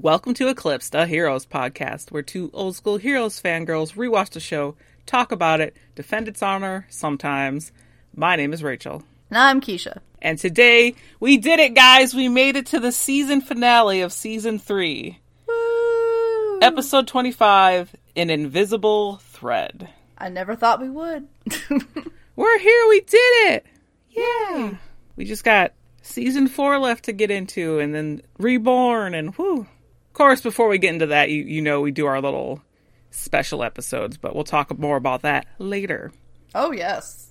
Welcome to Eclipse, the Heroes podcast, where two old school Heroes fangirls rewatch the show, talk about it, defend its honor sometimes. My name is Rachel. And I'm Keisha. And today, we did it, guys! We made it to the season finale of season three. Woo! Episode 25 An Invisible Thread. I never thought we would. We're here, we did it! Yeah! We just got season four left to get into, and then Reborn, and whoo. Of course, before we get into that, you, you know we do our little special episodes, but we'll talk more about that later. oh, yes.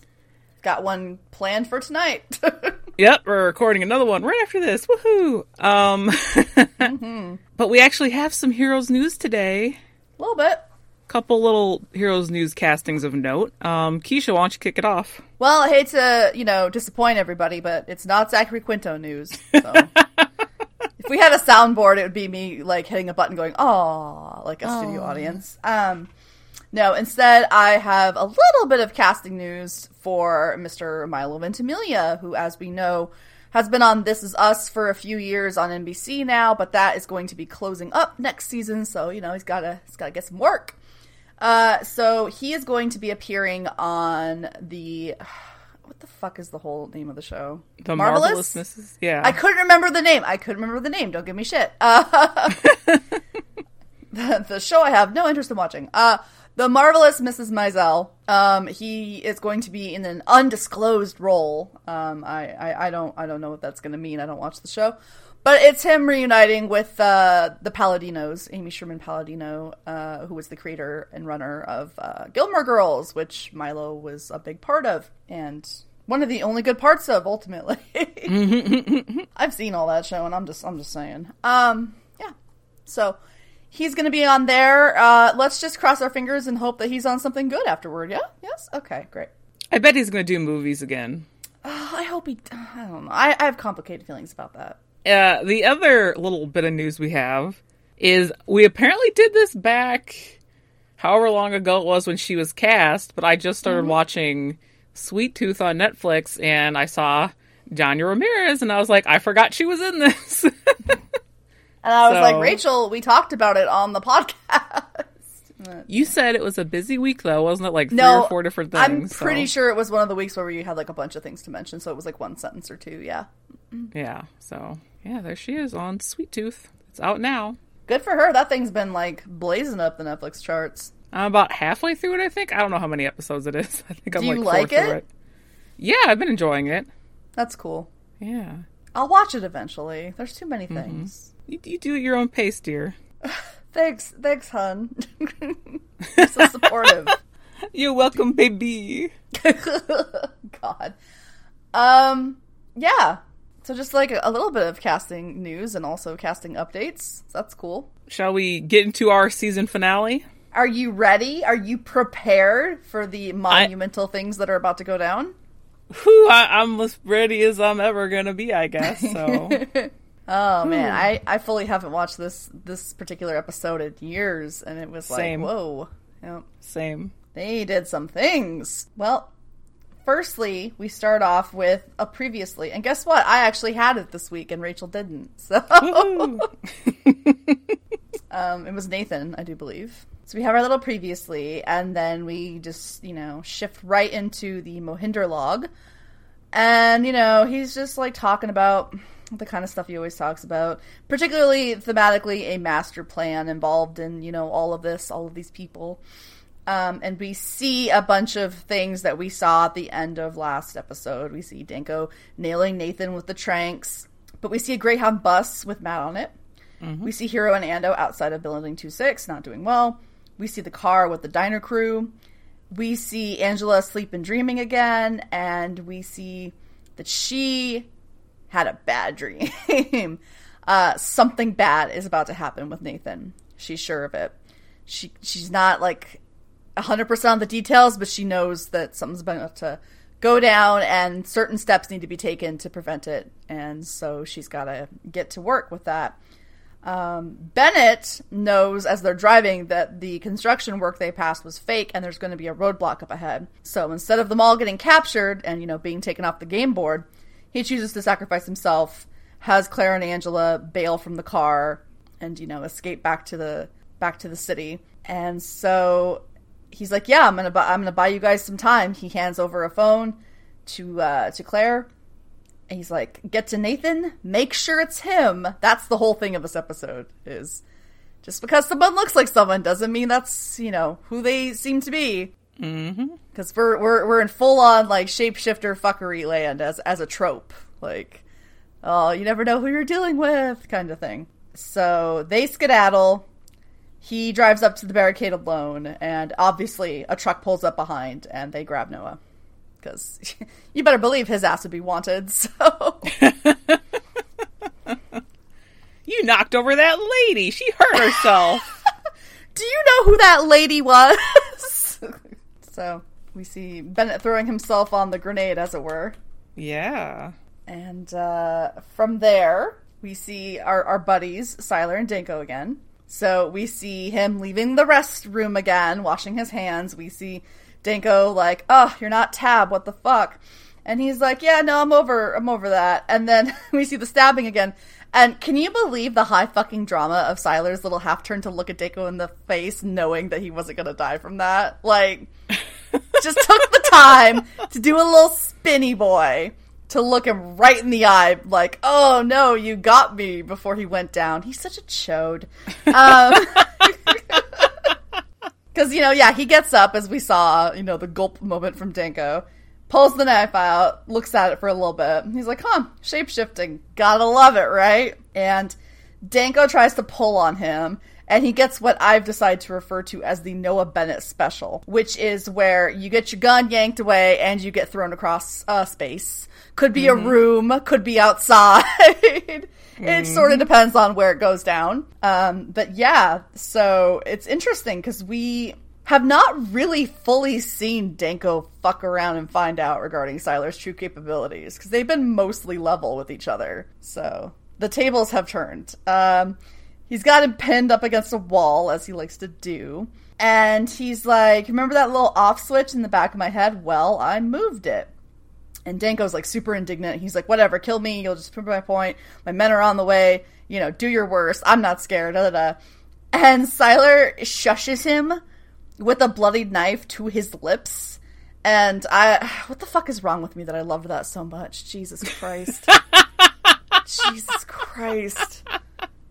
Got one planned for tonight. Yep, we're recording another one right after this. Woohoo! Um, but we actually have some Heroes news today. A little bit. Couple little Heroes news castings of note. Um, Keisha, why don't you kick it off? Well, I hate to, you know, disappoint everybody, but it's not Zachary Quinto news. So. if we had a soundboard, it would be me, like, hitting a button going, "Aw," like a studio audience. Um, no, instead, I have a little bit of casting news for Mr. Milo Ventimiglia, who, as we know, has been on This Is Us for a few years on NBC now, but that is going to be closing up next season, so, you know, he's gotta, he's gotta get some work. Uh, so he is going to be appearing on the what the fuck is the whole name of the show? The Marvelous, Mrs. Yeah. I couldn't remember the name. I couldn't remember the name. Don't give me shit. Uh, the, the show I have no interest in watching. Uh, the Marvelous Mrs. Maisel. Um, he is going to be in an undisclosed role. Um, I, I, I don't I don't know what that's going to mean. I don't watch the show. But it's him reuniting with uh, the Palladinos, Amy Sherman Palladino, uh, who was the creator and runner of uh, Gilmore Girls, which Milo was a big part of, and one of the only good parts of. Ultimately, I've seen all that show, and I'm just I'm just saying. Um, yeah. So he's going to be on there. Uh, let's just cross our fingers and hope that he's on something good afterward. Yeah. Yes. Okay. Great. I bet he's going to do movies again. Uh, I hope he. I don't know. I, I have complicated feelings about that. Uh, the other little bit of news we have is we apparently did this back however long ago it was when she was cast, but I just started watching Sweet Tooth on Netflix and I saw Dania Ramirez and I was like, I forgot she was in this. And I was So- like, Rachel, we talked about it on the podcast. you said it was a busy week though, wasn't it? Like three no, or four different things. I'm so- pretty sure it was one of the weeks where you had like a bunch of things to mention, so it was like one sentence or two. Yeah, Yeah. So yeah, there she is on Sweet Tooth. It's out now. good for her. That thing's been like blazing up the Netflix charts. I'm about halfway through it, I think. I don't know how many episodes it is. I think I'm Do you like, like four through it? it. Yeah, I've been enjoying it. That's cool. Yeah. I'll watch it eventually. There's too many Mm-hmm. things. You, you do it your own pace, dear. Thanks, thanks, hun. You're so supportive. You're welcome, baby. God. Um. Yeah. So just like a, a little bit of casting news and also casting updates. That's cool. Shall we get into our season finale? Are you ready? Are you prepared for the monumental things that are about to go down? Whew, I, I'm as ready as I'm ever gonna be, I guess. So Oh man, I, I fully haven't watched this this particular episode in years, and it was Same. like, whoa, yep. same. they did some things. Well, firstly, we start off with a previously, and guess what? I actually had it this week, and Rachel didn't. So um, it was Nathan, I do believe. So we have our little previously, and then we just you know shift right into the Mohinder log, and you know he's just like talking about the kind of stuff he always talks about, particularly thematically a master plan involved in you know all of this, all of these people. Um, and we see a bunch of things that we saw at the end of last episode. We see Danko nailing Nathan with the tranks, but we see a Greyhound bus with Matt on it. We see Hiro and Ando outside of Building 2 6, not doing well. We see the car with the diner crew. We see Angela asleep and dreaming again, and we see that she had a bad dream. uh, something bad is about to happen with Nathan. She's sure of it. She she's not like 100% on the details, but she knows that something's about to go down and certain steps need to be taken to prevent it. And so she's got to get to work with that. Um, Bennet knows as they're driving that the construction work they passed was fake and there's going to be a roadblock up ahead. So instead of them all getting captured and, you know, being taken off the game board, he chooses to sacrifice himself, has Claire and Angela bail from the car, and you know escape back to the back to the city. And so he's like, "Yeah, I'm gonna buy, I'm gonna buy you guys some time." He hands over a phone to uh, to Claire. And he's like, "Get to Nathan. Make sure it's him." That's the whole thing of this episode. Is just because someone looks like someone doesn't mean that's you know who they seem to be. Because mm-hmm. we're we're we're in full on like shapeshifter fuckery land as as a trope. Like, oh, you never know who you're dealing with, kind of thing. So they skedaddle. He drives up to the barricade alone, and obviously a truck pulls up behind, and they grab Noah. Because you better believe his ass would be wanted. So You knocked over that lady. She hurt herself. Do you know who that lady was? so we see Bennet throwing himself on the grenade, as it were. yeah. And uh, from there, we see our, our buddies, Sylar and Danko again. So we see him leaving the restroom again, washing his hands. We see Danko like, oh, you're not Tab, what the fuck? And he's like, yeah, no, I'm over, I'm over that. And then we see the stabbing again. And can you believe the high fucking drama of Sylar's little half turn to look at Danko in the face, knowing that he wasn't gonna die from that? Like, just took the time to do a little spinny boy to look him right in the eye, like, "Oh no, you got me!" Before he went down. He's such a chode. Um, Because you know, yeah, he gets up as we saw, you know, the gulp moment from Danko, pulls the knife out, looks at it for a little bit. He's like, "Huh, shape shifting, gotta love it, right?" And Danko tries to pull on him, and he gets what I've decided to refer to as the Noah Bennet special, which is where you get your gun yanked away and you get thrown across uh, space. Could be mm-hmm. a room, could be outside. It sort of depends on where it goes down. Um, but yeah, so it's interesting because we have not really fully seen Danko fuck around and find out regarding Sylar's true capabilities because they've been mostly level with each other. So the tables have turned. Um, he's got him pinned up against a wall, as he likes to do. And he's like, Remember that little off switch in the back of my head? Well, I moved it. And Danko's like super indignant. He's like, Whatever, kill me. You'll just prove my point. My men are on the way. You know, do your worst. I'm not scared. Da, da, da. And Sylar shushes him with a bloodied knife to his lips. And I. What the fuck is wrong with me that I loved that so much? Jesus Christ. Jesus Christ.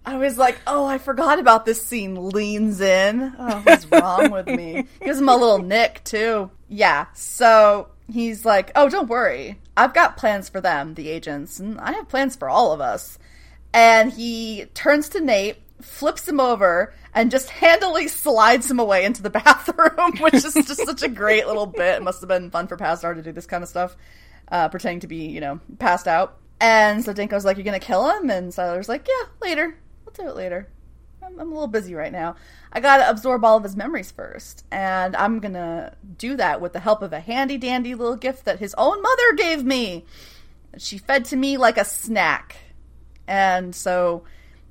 I was like, oh, I forgot about this scene. Leans in. Oh, what's wrong with me? Gives him a little nick, too. Yeah, so he's like, oh, don't worry. I've got plans for them, the agents, and I have plans for all of us. And he turns to Nate, flips him over, and just handily slides him away into the bathroom, which is just such a great little bit. It must have been fun for Pasdar to do this kind of stuff, uh, pretending to be, you know, passed out. And so Danko's like, You're gonna kill him? And Sylar's like, Yeah, later. We'll do it later. I'm, I'm, a little busy right now. I gotta absorb all of his memories first. And I'm gonna do that with the help of a handy dandy little gift that his own mother gave me. She fed to me like a snack. And so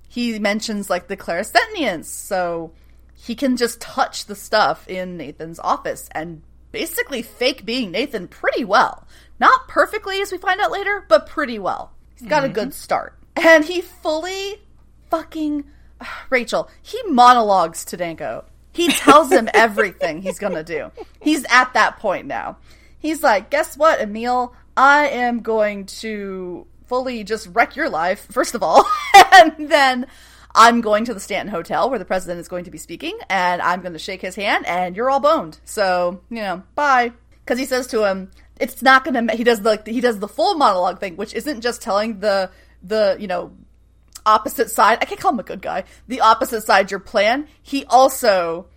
he mentions like the clairsentience. So he can just touch the stuff in Nathan's office and basically fake being Nathan pretty well. Not perfectly, as we find out later, but pretty well. He's got mm-hmm. a good start. And he fully fucking. Rachel, he monologues to Danko. He tells him everything he's gonna do. He's at that point now. He's like, guess what, Emil? I am going to fully just wreck your life, first of all, and then I'm going to the Stanton Hotel where the president is going to be speaking, and I'm going to shake his hand, and you're all boned. So, you know, bye. Because he says to him, it's not gonna he does the he does the full monologue thing which isn't just telling the the you know opposite side i can't call him a good guy the opposite side your plan he also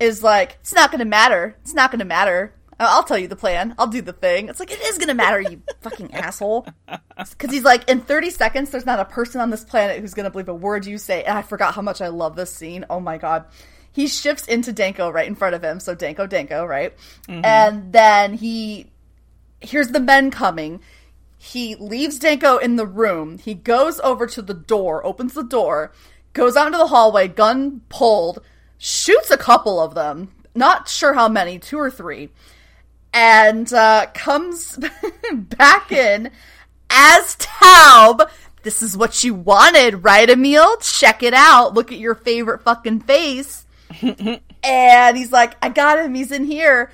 is like it's not gonna matter it's not gonna matter I'll tell you the plan. I'll do the thing. It's like it is gonna matter, you fucking asshole. Because he's like, in 30 seconds, there's not a person on this planet who's gonna believe a word you say. And I forgot how much I love this scene. Oh my god he shifts into Danko right in front of him. So Danko, Danko, right? Mm-hmm. And then he here's the men coming. He leaves Danko in the room. He goes over to the door, opens the door, goes out into the hallway, gun pulled, shoots a couple of them. Not sure how many, two or three. And uh, comes back in as Taub, This is what you wanted, right, Emil? Check it out. Look at your favorite fucking face. and he's like, I got him. He's in here.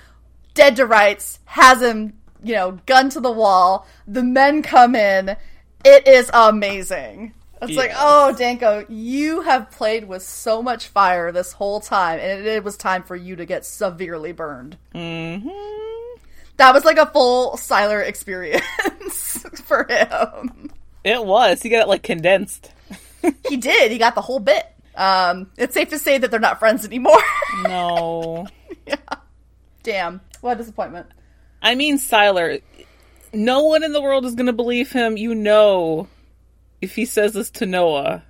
Dead to rights. Has him, you know, gun to the wall. The men come in. It is amazing. It's like, oh, Danko, you have played with so much fire this whole time, and it, it was time for you to get severely burned. hmm That was like a full Sylar experience for him. It was. He got it like condensed. He did. He got the whole bit. Um, it's safe to say that they're not friends anymore. No. yeah. Damn, what a disappointment. I mean, Sylar, no one in the world is going to believe him. You know, if he says this to Noah,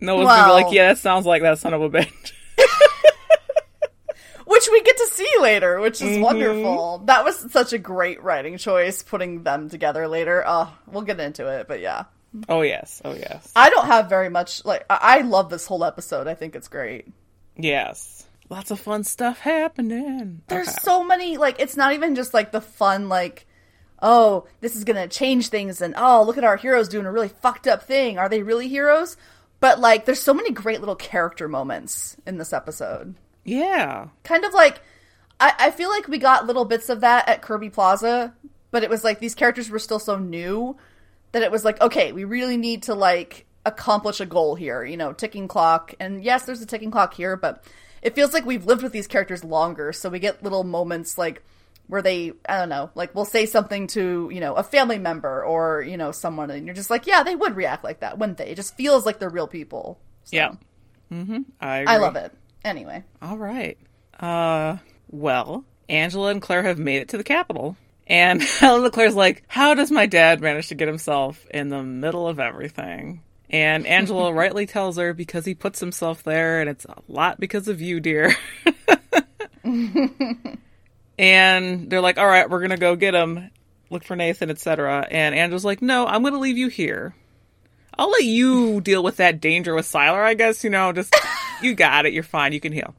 Noah's going to be like, yeah, that sounds like that son of a bitch. Which we get to see later, which is mm-hmm. wonderful. That was such a great writing choice, putting them together later. Oh, we'll get into it, but yeah. oh, yes. Oh, yes. I don't have very much, like, I, I love this whole episode. I think it's great. Yes. Lots of fun stuff happening. There's Okay. so many, like, it's not even just like the fun, like, oh, this is gonna change things, and oh, look at our heroes doing a really fucked up thing. Are they really heroes? But, like, there's so many great little character moments in this episode. Yeah. kind of like I, I feel like we got little bits of that at Kirby Plaza, but it was like these characters were still so new that it was like, okay, we really need to like accomplish a goal here, you know, ticking clock. And yes, there's a ticking clock here, but it feels like we've lived with these characters longer, so we get little moments like where they I don't know, like we'll say something to, you know, a family member or, you know, someone and you're just like, yeah, they would react like that, wouldn't they? It just feels like they're real people. So, Yeah. Mm-hmm. I, I love it. Anyway. All right. Uh, well, Angela and Claire have made it to the Capitol. And Helen Claire's like, how does my dad manage to get himself in the middle of everything? And Angela rightly tells her because he puts himself there, and it's a lot because of you, dear. and they're like, all right, we're going to go get him, look for Nathan, etc. And Angela's like, no, I'm going to leave you here. I'll let you deal with that danger with Sylar, I guess. You know, just, you got it. You're fine. You can heal.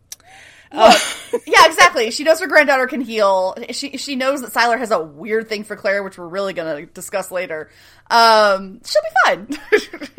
yeah, exactly. She knows her granddaughter can heal. She she knows that Sylar has a weird thing for Claire, which we're really gonna discuss later. Um, she'll be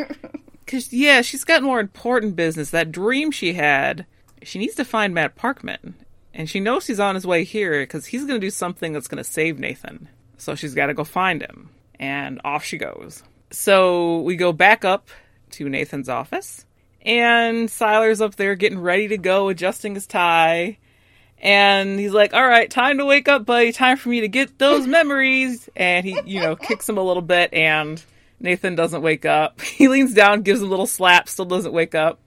fine. Because, yeah, she's got more important business. That dream she had, she needs to find Matt Parkman. And she knows he's on his way here because he's going to do something that's going to save Nathan. So she's got to go find him. And off she goes. So we go back up to Nathan's office. And Sylar's up there getting ready to go, adjusting his tie. And he's like, all right, time to wake up, buddy. Time for me to get those memories. And he, you know, kicks him a little bit, and Nathan doesn't wake up. He leans down, gives him a little slap, still doesn't wake up.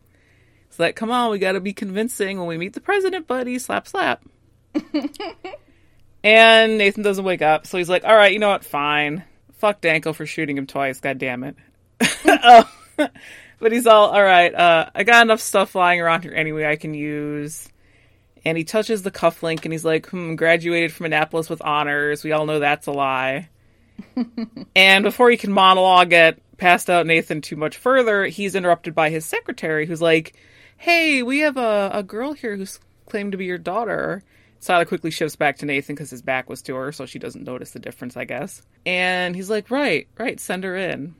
It's like, come on, we gotta be convincing when we meet the president, buddy. Slap, slap. and Nathan doesn't wake up, so he's like, all right, you know what? Fine. Fuck Danko for shooting him twice, god damn it. Oh. Um, but he's all, all right, uh, I got enough stuff lying around here anyway I can use. And he touches the cufflink and he's like, hmm, graduated from Annapolis with honors. We all know that's a lie. and before he can monologue it, passed out Nathan too much further, he's interrupted by his secretary who's like, hey, we have a, a girl here who's claimed to be your daughter. Sylar quickly shifts back to Nathan because his back was to her, so she doesn't notice the difference, I guess. And he's like, right, right, send her in.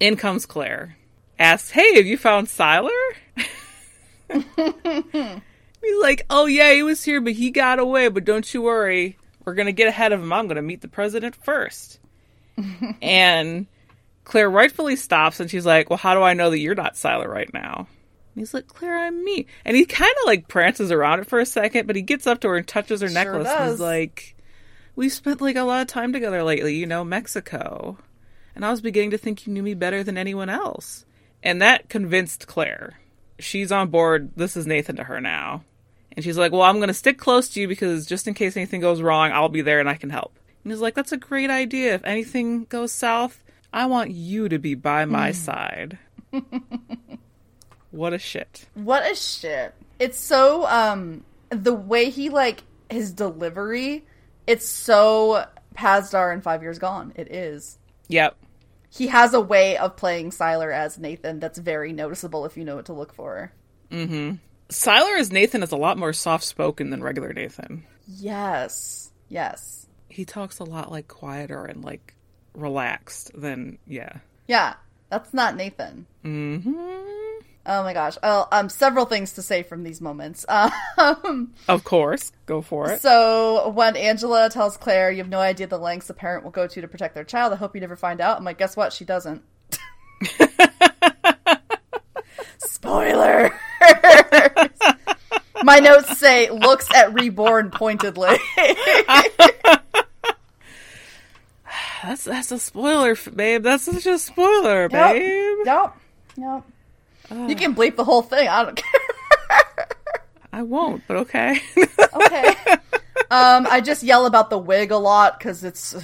In comes Claire. Asks, hey, have you found Sylar? He's like, oh yeah, he was here, but he got away. But don't you worry, we're gonna get ahead of him. I'm gonna meet the president first. and Claire rightfully stops, and she's like, well, how do I know that you're not Sylar right now? And he's like, Claire, I'm me. And he kind of like prances around it for a second, but he gets up to her and touches her Sure necklace. And he's like, we've spent like a lot of time together lately, you know, Mexico. And I was beginning to think you knew me better than anyone else. And that convinced Claire. She's on board. This is Nathan to her now. And she's like, Well, I'm going to stick close to you because just in case anything goes wrong, I'll be there and I can help. And he's like, That's a great idea. If anything goes south, I want you to be by my side. what a shit. What a shit. It's so um the way he like his delivery, it's so Pasdar in Five Years Gone. It is. Yep. He has a way of playing Sylar as Nathan that's very noticeable if you know what to look for. Mm-hmm. Sylar as Nathan is a lot more soft spoken than regular Nathan. Yes. Yes. He talks a lot like quieter and like relaxed than, yeah. Yeah. That's not Nathan. Mm-hmm. Oh my gosh. Oh, um, several things to say from these moments. Um, Of course. Go for it. so when Angela tells Claire, "You have no idea the lengths a parent will go to to protect their child," I hope you never find out. I'm like, guess what? She doesn't. Spoiler. My notes say looks at reborn pointedly. That's that's a spoiler, babe. That's such a spoiler, babe. Nope. Nope. Nope. You can bleep the whole thing. I don't care. I won't, but okay. okay. Um, I just yell about the wig a lot because it's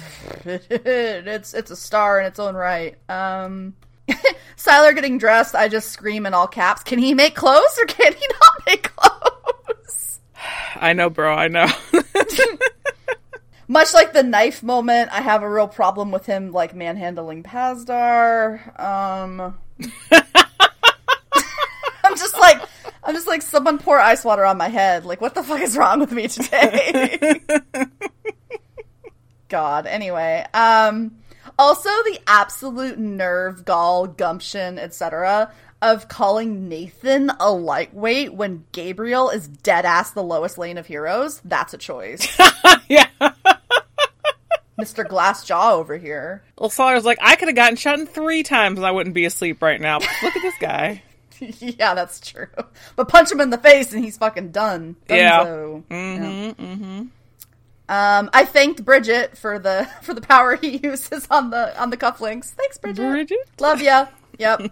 it's it's a star in its own right. Um, Sylar getting dressed, I just scream in all caps. Can he make clothes or can he not make clothes? I know, bro. I know. Much like the knife moment, I have a real problem with him like manhandling Pasdar. Um, I'm just like, I'm just like, someone pour ice water on my head. Like, what the fuck is wrong with me today? God. Anyway, um, also the absolute nerve, gall, gumption, etc. of calling Nathan a lightweight when Gabriel is dead ass the lowest lane of heroes. That's a choice. yeah. Mr. Glassjaw over here. Well, Sylar's like, I could have gotten shot in three times and I wouldn't be asleep right now. Look at this guy. yeah, that's true. But punch him in the face and he's fucking done. Yeah. Mm-hmm. Mm-hmm. Um, I thanked Bridget for the for the power he uses on the on the cufflinks. Thanks, Bridget. Bridget? Love ya. Yep.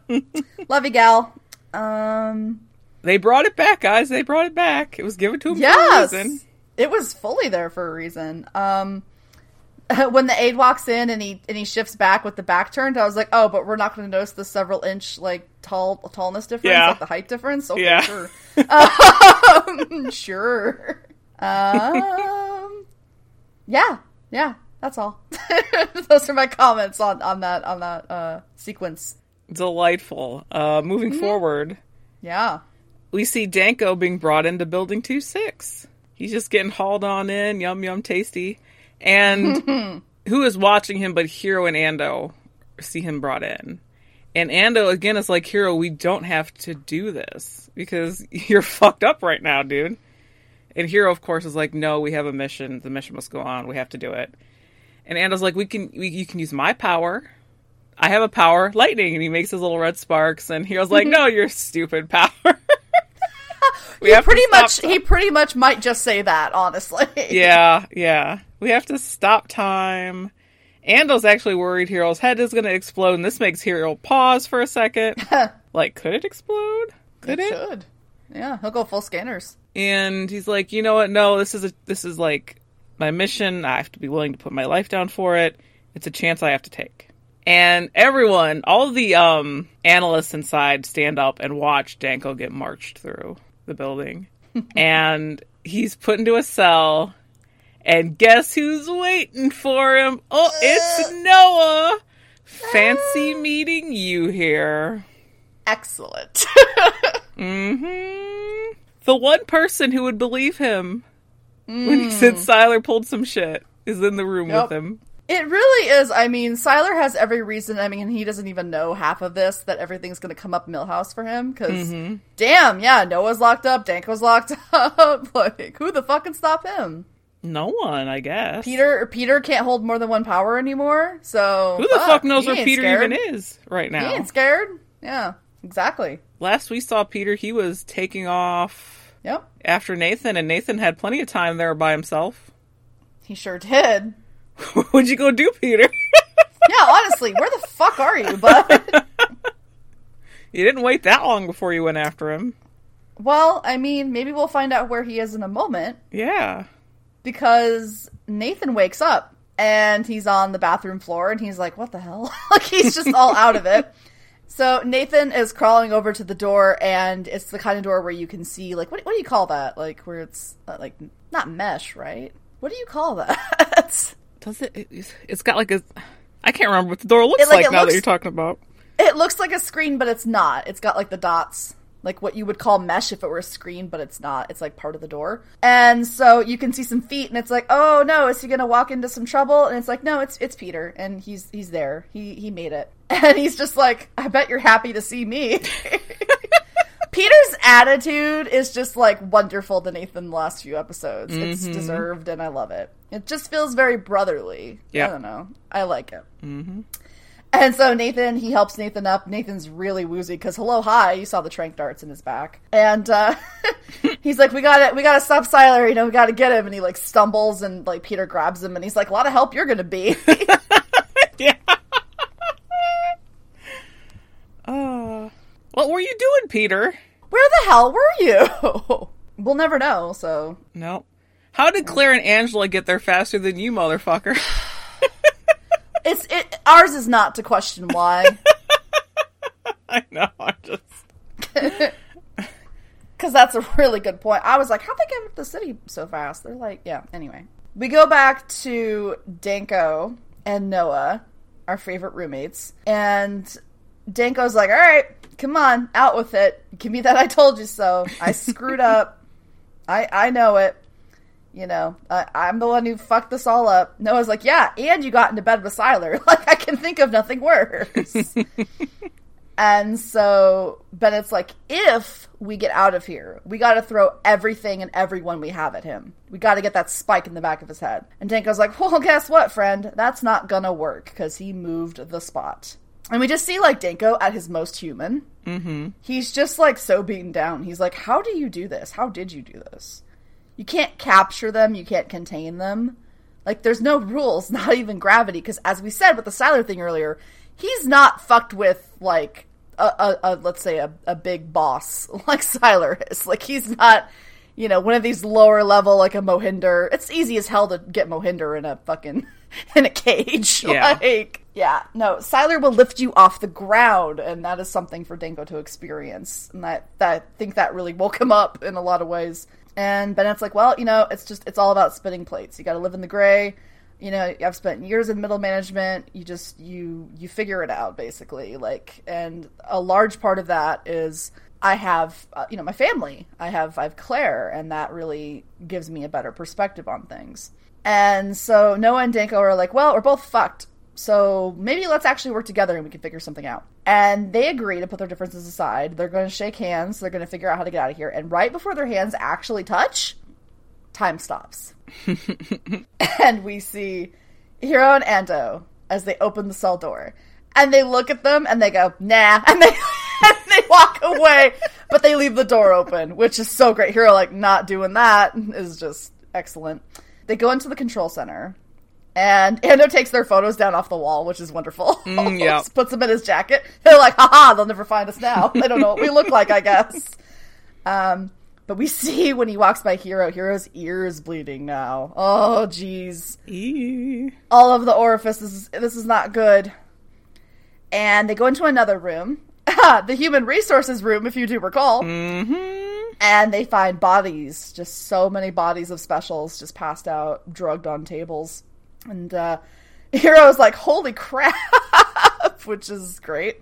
Love you, gal. Um, They brought it back, guys. They brought it back. It was given to him yes, for a reason. it was fully there for a reason. Um, when the aide walks in and he and he shifts back with the back turned, I was like, oh, but we're not going to notice the several inch like tall tallness difference, Yeah. like the height difference. Okay, Yeah. sure, um, sure. Um, yeah, yeah, that's all. Those are my comments on on that on that uh, sequence. Delightful. Uh, moving forward, Yeah. we see Danko being brought into Building 2 6. He's just getting hauled on in, yum, yum, tasty. And who is watching him but Hiro and Ando see him brought in? And Ando, again, is like, Hiro, we don't have to do this because you're fucked up right now, dude. And Hiro, of course, is like, no, we have a mission. The mission must go on. We have to do it. And Ando's like, we can, we, you can use my power. I have a power, lightning, and he makes his little red sparks. And Hiro's like, mm-hmm. no, you're stupid power. We He have pretty much he pretty much might just say that, honestly. yeah, yeah. We have to stop time. Ando's actually worried Hiro's head is going to explode, and this makes Hiro pause for a second. like, could it explode? Could it? should. Yeah, he'll go full scanners. And he's like, you know what? No, this is a this is like my mission. I have to be willing to put my life down for it. It's a chance I have to take. And everyone, all the um, analysts inside stand up and watch Danko get marched through the building. and he's put into a cell. And guess who's waiting for him? Oh, it's Noah. Fancy meeting you here. Excellent. hmm The one person who would believe him when he said Sylar pulled some shit is in the room Yep. with him. It really is. I mean, Sylar has every reason. I mean, he doesn't even know half of this that everything's going to come up Milhouse for him. Because, Mm-hmm. damn, yeah, Noah's locked up, Danko's locked up. like, who the fuck can stop him? No one, I guess. Peter Peter can't hold more than one power anymore. So Who the fuck knows where Peter scared. even is right now? He ain't scared. Yeah, exactly. Last we saw Peter, he was taking off Yep, after Nathan, and Nathan had plenty of time there by himself. he sure did. What'd you go do, Peter? Yeah, honestly, where the fuck are you, bud? you didn't wait that long before you went after him. well, I mean, maybe we'll find out where he is in a moment Yeah. because Nathan wakes up and he's on the bathroom floor and he's like, "What the hell?" like he's just all out of it. So Nathan is crawling over to the door, and it's the kind of door where you can see, like, what, what do you call that? Like, where it's uh, like not mesh, right? What do you call that? Does it? it- It's got like a. I can't remember what the door looks It, like, like, now that looks- you're talking about. It looks like a screen, but it's not. It's got like the dots, like what you would call mesh if it were a screen, but it's not. It's like part of the door. And so you can see some feet, and it's like, oh no, is he gonna walk into some trouble? And it's like, no, it's it's Peter, and he's he's there. He he made it. And he's just like, I bet you're happy to see me. Peter's attitude is just like wonderful to Nathan the last few episodes. It's deserved and I love it. It just feels very brotherly. Yeah. I don't know. I like it. Mm-hmm. And so Nathan, he helps Nathan up. Nathan's really woozy because hello, hi, you saw the trank darts in his back, and uh, he's like, "We got to we got to stop Sylar. You know, we got to get him." And he like stumbles, and like Peter grabs him, and he's like, "A lot of help you're gonna be." yeah. uh, what were you doing, Peter? Where the hell were you? we'll never know. So No. How did Claire and Angela get there faster than you, motherfucker? it's it. Ours is not to question why, I know. I just. because that's a really good point. I was like, how'd they get up the city so fast? They're like, yeah. Anyway, we go back to Danko and Noah, our favorite roommates, and Danko's like, all right, come on, out with it. Give me that I told you so. I screwed up. I I know it. You know, I, I'm the one who fucked this all up. Noah's like, yeah, and you got into bed with Sylar. Like, I can think of nothing worse. and so Bennet's like, if we get out of here, we got to throw everything and everyone we have at him. We got to get that spike in the back of his head. And Danko's like, well, guess what, friend? That's not gonna work because he moved the spot. And we just see like Danko at his most human. Mm-hmm. He's just like so beaten down. He's like, how do you do this? How did you do this? You can't capture them. You can't contain them. Like, there's no rules, not even gravity. Because as we said with the Sylar thing earlier, he's not fucked with like a, a, a let's say a, a big boss like Sylar is. Like, he's not, you know, one of these lower level like a Mohinder. It's easy as hell to get Mohinder in a fucking in a cage. Yeah. Like, yeah, no, Sylar will lift you off the ground, and that is something for Danko to experience. And that, that I think that really woke him up in a lot of ways. And Bennet's like, well, you know, it's just it's all about spinning plates. You got to live in the gray. You know, I've spent years in middle management. You just you you figure it out basically. Like, and a large part of that is I have uh, you know my family. I have I have Claire, and that really gives me a better perspective on things. And so Noah and Danko are like, well, we're both fucked. So maybe let's actually work together and we can figure something out. And they agree to put their differences aside. They're going to shake hands. They're going to figure out how to get out of here. And right before their hands actually touch, time stops. and we see Hiro and Ando as they open the cell door. And they look at them and they go, nah. And they, and they walk away. But they leave the door open, which is so great. Hiro, like, not doing that is just excellent. They go into the control center. And Ando takes their photos down off the wall, which is wonderful. Mm, yeah. Puts them in his jacket. They're like, haha, they'll never find us now. They don't know what we look like, I guess. Um, but we see when he walks by Hiro, Hiro's ear is bleeding now. Oh, jeez. All of the orifices. This is not good. And they go into another room. the human resources room, if you do recall. Mm-hmm. And they find bodies. Just so many bodies of specials just passed out, drugged on tables. And uh, Hiro's like, holy crap, which is great.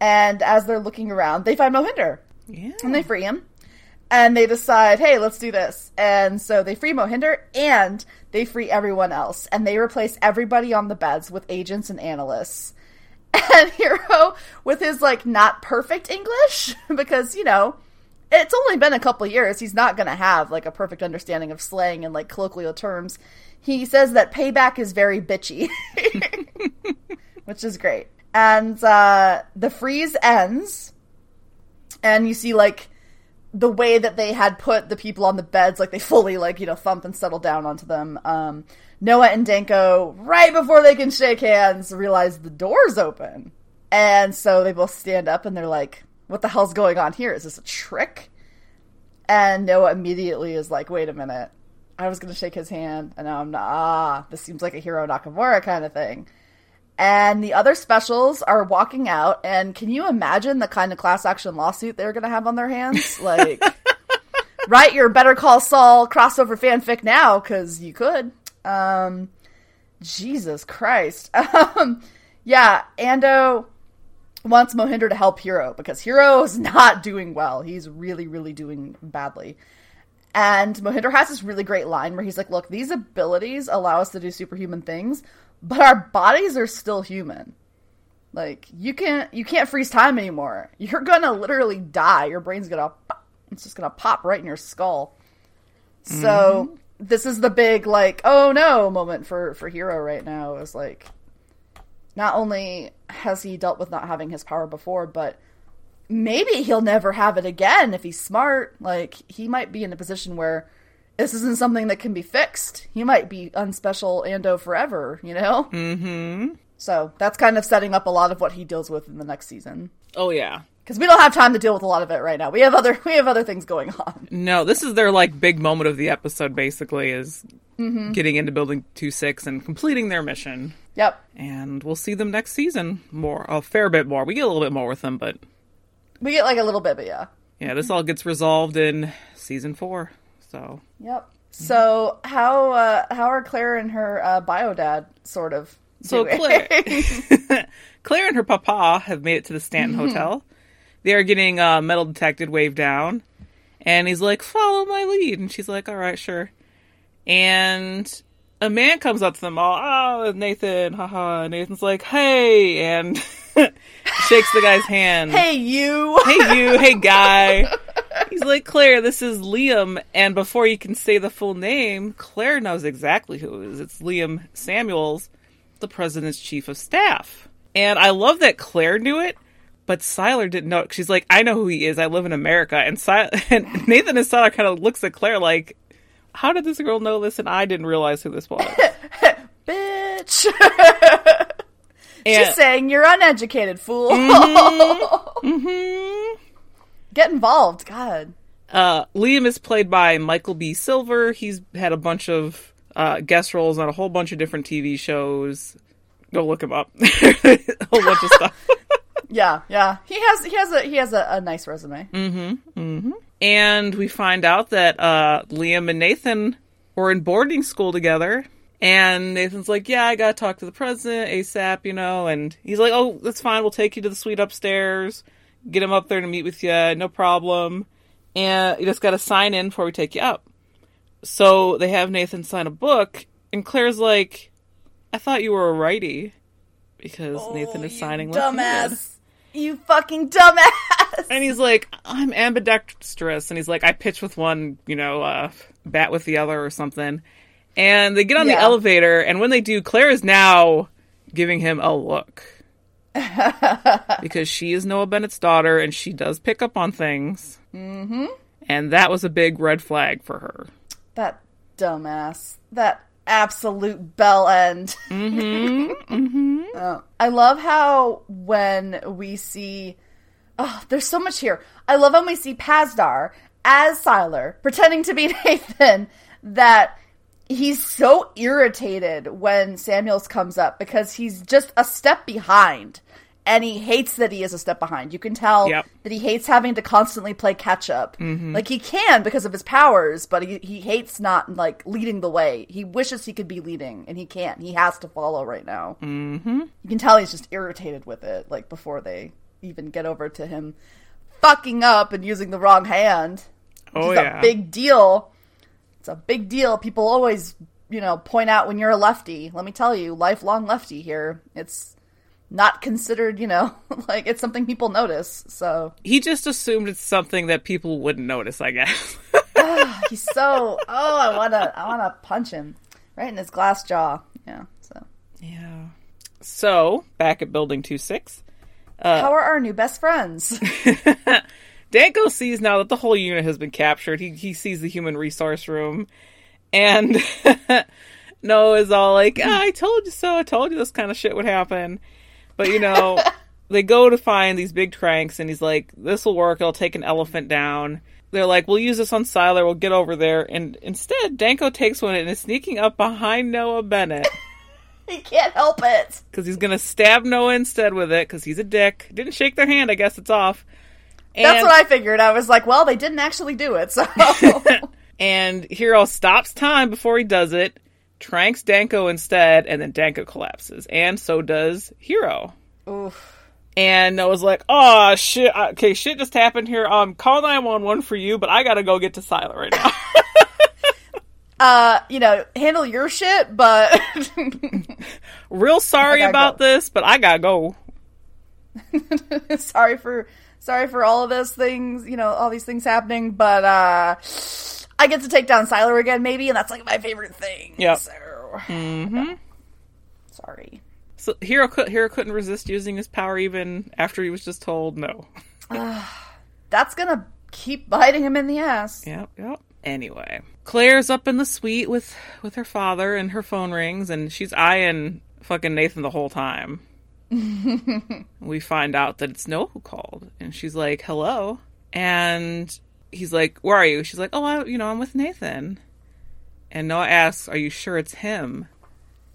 And as they're looking around, they find Mohinder Yeah. and they free him. And they decide, hey, let's do this. And so they free Mohinder and they free everyone else. And they replace everybody on the beds with agents and analysts. And Hiro, with his like not perfect English, because, you know, it's only been a couple years. He's not going to have like a perfect understanding of slang and like colloquial terms. He says that payback is very bitchy, which is great. And uh, the freeze ends, and you see like the way that they had put the people on the beds, like they fully like you know thump and settle down onto them. Um, Noah and Danko, right before they can shake hands, realize the door's open, and so they both stand up and they're like, "What the hell's going on here? Is this a trick?" And Noah immediately is like, "Wait a minute." I was gonna shake his hand, and now I'm not. Ah, this seems like a Hiro Nakamura kind of thing. And the other specials are walking out, and can you imagine the kind of class action lawsuit they're gonna have on their hands? Like, write your Better Call Saul crossover fanfic now, because you could. Um, Jesus Christ. Um, yeah, Ando wants Mohinder to help Hiro because Hiro is not doing well. He's really, really doing badly. And Mohinder has this really great line where he's like, Look, these abilities allow us to do superhuman things, but our bodies are still human. Like you can't you can't freeze time anymore. You're gonna literally die. Your brain's gonna pop. it's just gonna pop right in your skull. So mm-hmm. this is the big like oh no moment for for Hiro right now is like not only has he dealt with not having his power before, but maybe he'll never have it again if he's smart. Like he might be in a position where this isn't something that can be fixed. He might be unspecial Ando forever, you know? Mm-hmm. So that's kind of setting up a lot of what he deals with in the next season. Oh yeah. Because we don't have time to deal with a lot of it right now. We have other we have other things going on. No, this is their like big moment of the episode. Basically, is getting into building two six and completing their mission. Yep. And we'll see them next season more, a fair bit more. We get a little bit more with them, but We get like a little bit, but yeah. yeah, this all gets resolved in season four. So Yep. So how uh, how are Claire and her uh, bio dad sort of? So doing? Claire, Claire and her papa have made it to the Stanton Hotel. They are getting uh, metal detected wave down, and he's like, "Follow my lead," and she's like, "All right, sure." And a man comes up to them all, "Oh, Nathan, haha." Nathan's like, "Hey," and shakes the guy's hand. hey you. hey, you, hey, guy. He's like, Claire, this is Liam. And before you can say the full name, Claire knows exactly who it is. It's Liam Samuels, the president's chief of staff. And I love that Claire knew it, but Sylar didn't know it. She's like, I know who he is. I live in America. And, Sil- and Nathan and Sylar kind of looks at Claire like, how did this girl know this and I didn't realize who this was? Bitch. And- She's saying you're uneducated, fool. Mhm. Get involved, God. Uh, Liam is played by Michael B. Silver. He's had a bunch of uh, guest roles on a whole bunch of different TV shows. Go look him up. a whole bunch of stuff. Yeah, yeah. He has he has a he has a, a nice resume. And we find out that uh, Liam and Nathan were in boarding school together. And Nathan's like, "Yeah, I gotta talk to the president ASAP," you know. And he's like, "Oh, that's fine. We'll take you to the suite upstairs. Get him up there to meet with you. No problem. And you just gotta sign in before we take you up." So they have Nathan sign a book, and Claire's like, "I thought you were a righty," because Nathan is Oh, You signing dumbass. You fucking dumbass. And he's like, I'm ambidextrous. And he's like, I pitch with one, you know, uh, bat with the other or something. And they get on the elevator. And when they do, Claire is now giving him a look. because she is Noah Bennet's daughter and she does pick up on things. Mm-hmm. And that was a big red flag for her. That dumbass. That absolute bell end. Mm-hmm. mm-hmm. I love how when we see. Oh, there's so much here. I love when we see Pasdar as Sylar pretending to be Nathan that he's so irritated when Samuels comes up because he's just a step behind. And he hates that he is a step behind. You can tell Yep. that he hates having to constantly play catch up. Like he can because of his powers, but he, he hates not like leading the way. He wishes he could be leading, and he can't. He has to follow right now. Mm-hmm. You can tell he's just irritated with it. Like before they even get over to him fucking up and using the wrong hand. Oh, It's yeah. a big deal. It's a big deal. People always, you know, point out when you're a lefty. Let me tell you, lifelong lefty here. It's not considered, you know, like it's something people notice. So He just assumed it's something that people wouldn't notice, I guess. Ah, he's so oh, I wanna I wanna punch him right in his glass jaw. Yeah. So yeah. So, back at Building 2 6. Uh, how are our new best friends? Danko sees now that the whole unit has been captured. He he sees the human resource room, and Noah is all like, ah, "I told you so. I told you this kind of shit would happen." But you know, they go to find these big cranks, and he's like, "This will work. It'll take an elephant down." They're like, "We'll use this on Sylar. We'll get over there." And instead, Danko takes one and is sneaking up behind Noah Bennet he can't help it. because he's gonna stab Noah instead with it because he's a dick. Didn't shake their hand. I guess it's off. That's what I figured. I was like, well, they didn't actually do it, so And Hiro stops time before he does it, tranks Danko instead, and then Danko collapses. And so does Hiro. Oof. And Noah's like, oh, shit. Okay, shit just happened here. Um, call 911 for you, but I gotta go get to Sylar right now. Uh, you know, handle your shit, but Real sorry about go. this, but I gotta go. sorry for sorry for all of those things, you know, all these things happening, but uh I get to take down Sylar again, maybe, and that's like my favorite thing. Yep. So, Mm-hmm. sorry. So Hiro Hiro couldn't resist using his power even after he was just told no. That's gonna keep biting him in the ass. Yep, yep. Anyway, Claire's up in the suite with with her father, and her phone rings, and she's eyeing fucking Nathan the whole time. we find out that it's Noah who called, and she's like, "Hello," and he's like, "Where are you?" She's like, "Oh, I, you know, I'm with Nathan." And Noah asks, "Are you sure it's him?"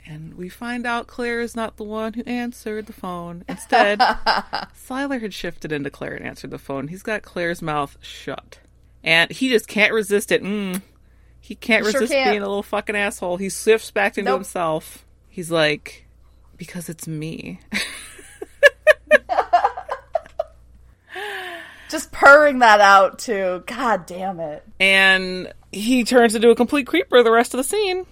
And we find out Claire is not the one who answered the phone. Instead, Sylar had shifted into Claire and answered the phone. He's got Claire's mouth shut. And he just can't resist it. Mm. He can't He sure resist can't. being a little fucking asshole. He sifts back into Nope. himself. He's like, because it's me. Just purring that out too. God damn it. and he turns into a complete creeper the rest of the scene.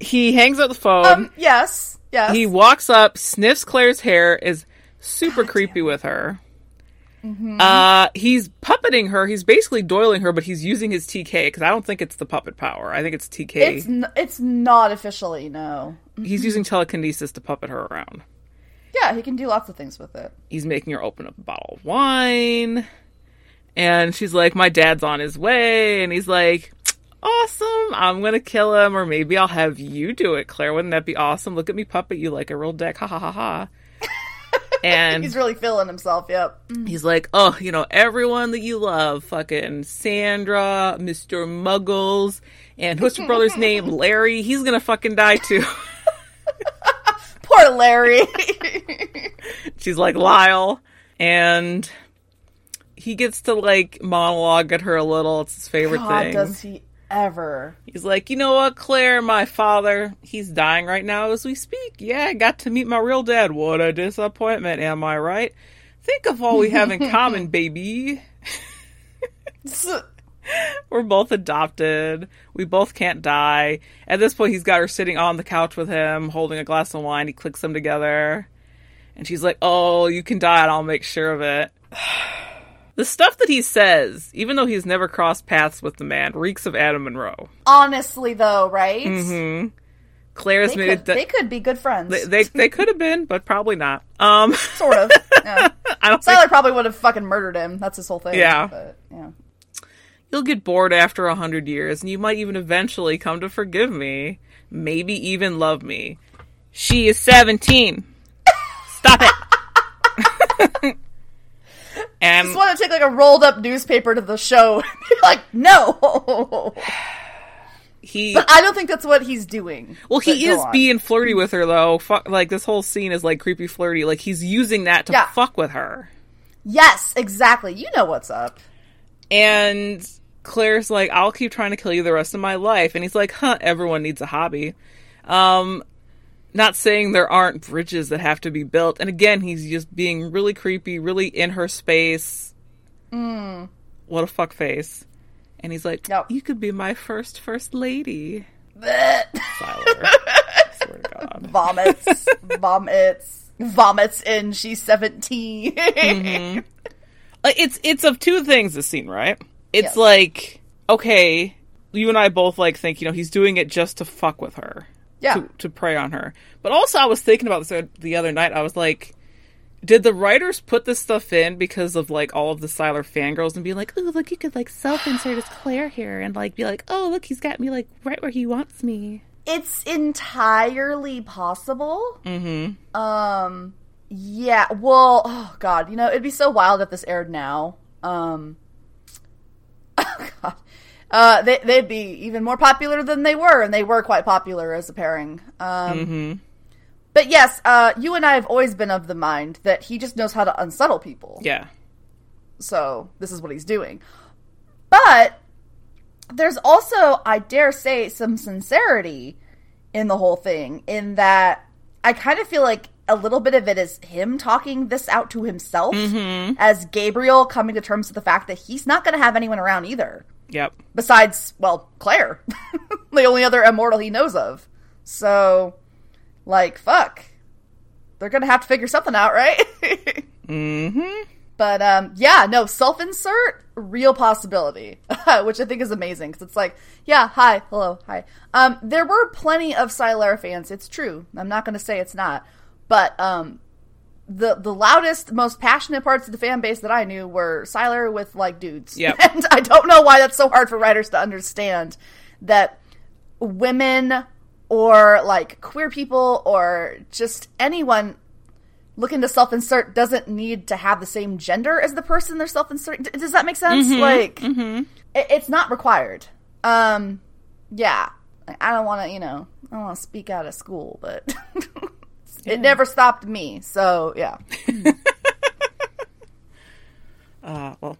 he hangs up the phone. Um, yes. Yes. he walks up, sniffs Claire's hair, is super creepy with her. Mm-hmm. Uh, he's puppeting her. He's basically doiling her, but he's using his TK because I don't think it's the puppet power. I think it's TK. it's n- it's not officially no. he's using telekinesis to puppet her around. Yeah, he can do lots of things with it. He's making her open up a bottle of wine, and she's like, "My dad's on his way," and he's like. Awesome! I'm gonna kill him, or maybe I'll have you do it, Claire. Wouldn't that be awesome? Look at me puppet you like a real dick, ha ha ha ha. And He's really feeling himself. Yep. He's like, oh, you know, everyone that you love, fucking Sandra, Mr. Muggles, and what's your brother's name? Larry. He's gonna fucking die too. Poor Larry. She's like, Lyle. And he gets to like monologue at her a little. It's his favorite God, thing. does he ever? He's like, you know what, Claire, my father, he's dying right now as we speak. Yeah, I got to meet my real dad. What a disappointment, am I right? Think of all we have in common, baby. We're both adopted. We both can't die. At this point, he's got her sitting on the couch with him, holding a glass of wine. He clicks them together. And she's like, Oh, you can die, and I'll make sure of it. The stuff that he says, even though he's never crossed paths with the man, reeks of Adam Monroe. Honestly, though, right? Mm-hmm. Claire's They made could, it. That, they could be good friends. they, they they could have been, but probably not. Um, sort of. Yeah. I don't think Sylar probably would have fucking murdered him. That's his whole thing. Yeah. But, yeah. You'll get bored after a hundred years, and you might even eventually come to forgive me. Maybe even love me. She is 17. Stop it. and Just want to take like a rolled up newspaper to the show like, no. he. but I don't think that's what he's doing. Well, he is on. being flirty with her, though. Fuck, like, this whole scene is, like, creepy flirty. Like, he's using that to Yeah. fuck with her. Yes, exactly. You know what's up. And Claire's like, I'll keep trying to kill you the rest of my life. And he's like, huh, everyone needs a hobby. Um, not saying there aren't bridges that have to be built. And again, he's just being really creepy, really in her space. Mm. What a fuck face. And he's like, you could be my first first lady. I swear to God. Vomits. vomits. Vomits in she's 17. Mm-hmm. Like, it's it's of two things this scene right it's Yes. like okay you and i both like think you know he's doing it just to fuck with her Yeah. to, to prey on her but also i was thinking about this the other night i was like did the writers put this stuff in because of like all of the Sylar fangirls and be like, "Ooh, look, you could like self-insert as Claire here," and like be like, "Oh, look, he's got me like right where he wants me." It's entirely possible. Mm-hmm. Um, yeah. Well, oh god, you know, it'd be so wild if this aired now. Um, oh god, uh, they they'd be even more popular than they were, and they were quite popular as a pairing. Um, but yes, uh, you and I have always been of the mind that he just knows how to unsettle people. Yeah, So this is what he's doing. But there's also, I dare say, some sincerity in the whole thing, in that I kind of feel like a little bit of it is him talking this out to himself as Gabriel coming to terms with the fact that he's not going to have anyone around either. Yep. Besides, well, Claire, the only other immortal he knows of. So, like, fuck. they're gonna have to figure something out, right? Mm-hmm. But um, yeah, no self insert, real possibility, which I think is amazing because it's like, yeah, hi, hello, hi. Um, there were plenty of Sylar fans. It's true. I'm not going to say it's not, but um, the the loudest, most passionate parts of the fan base that I knew were Sylar with like dudes. Yep. and I don't know why that's so hard for writers to understand that women or like queer people or just anyone looking to self-insert doesn't need to have the same gender as the person they're self-inserting. Does that make sense? Like, it, it's not required. Um, yeah, I don't want to, you know, I don't want to speak out of school, but it never stopped me. So yeah, Uh, well,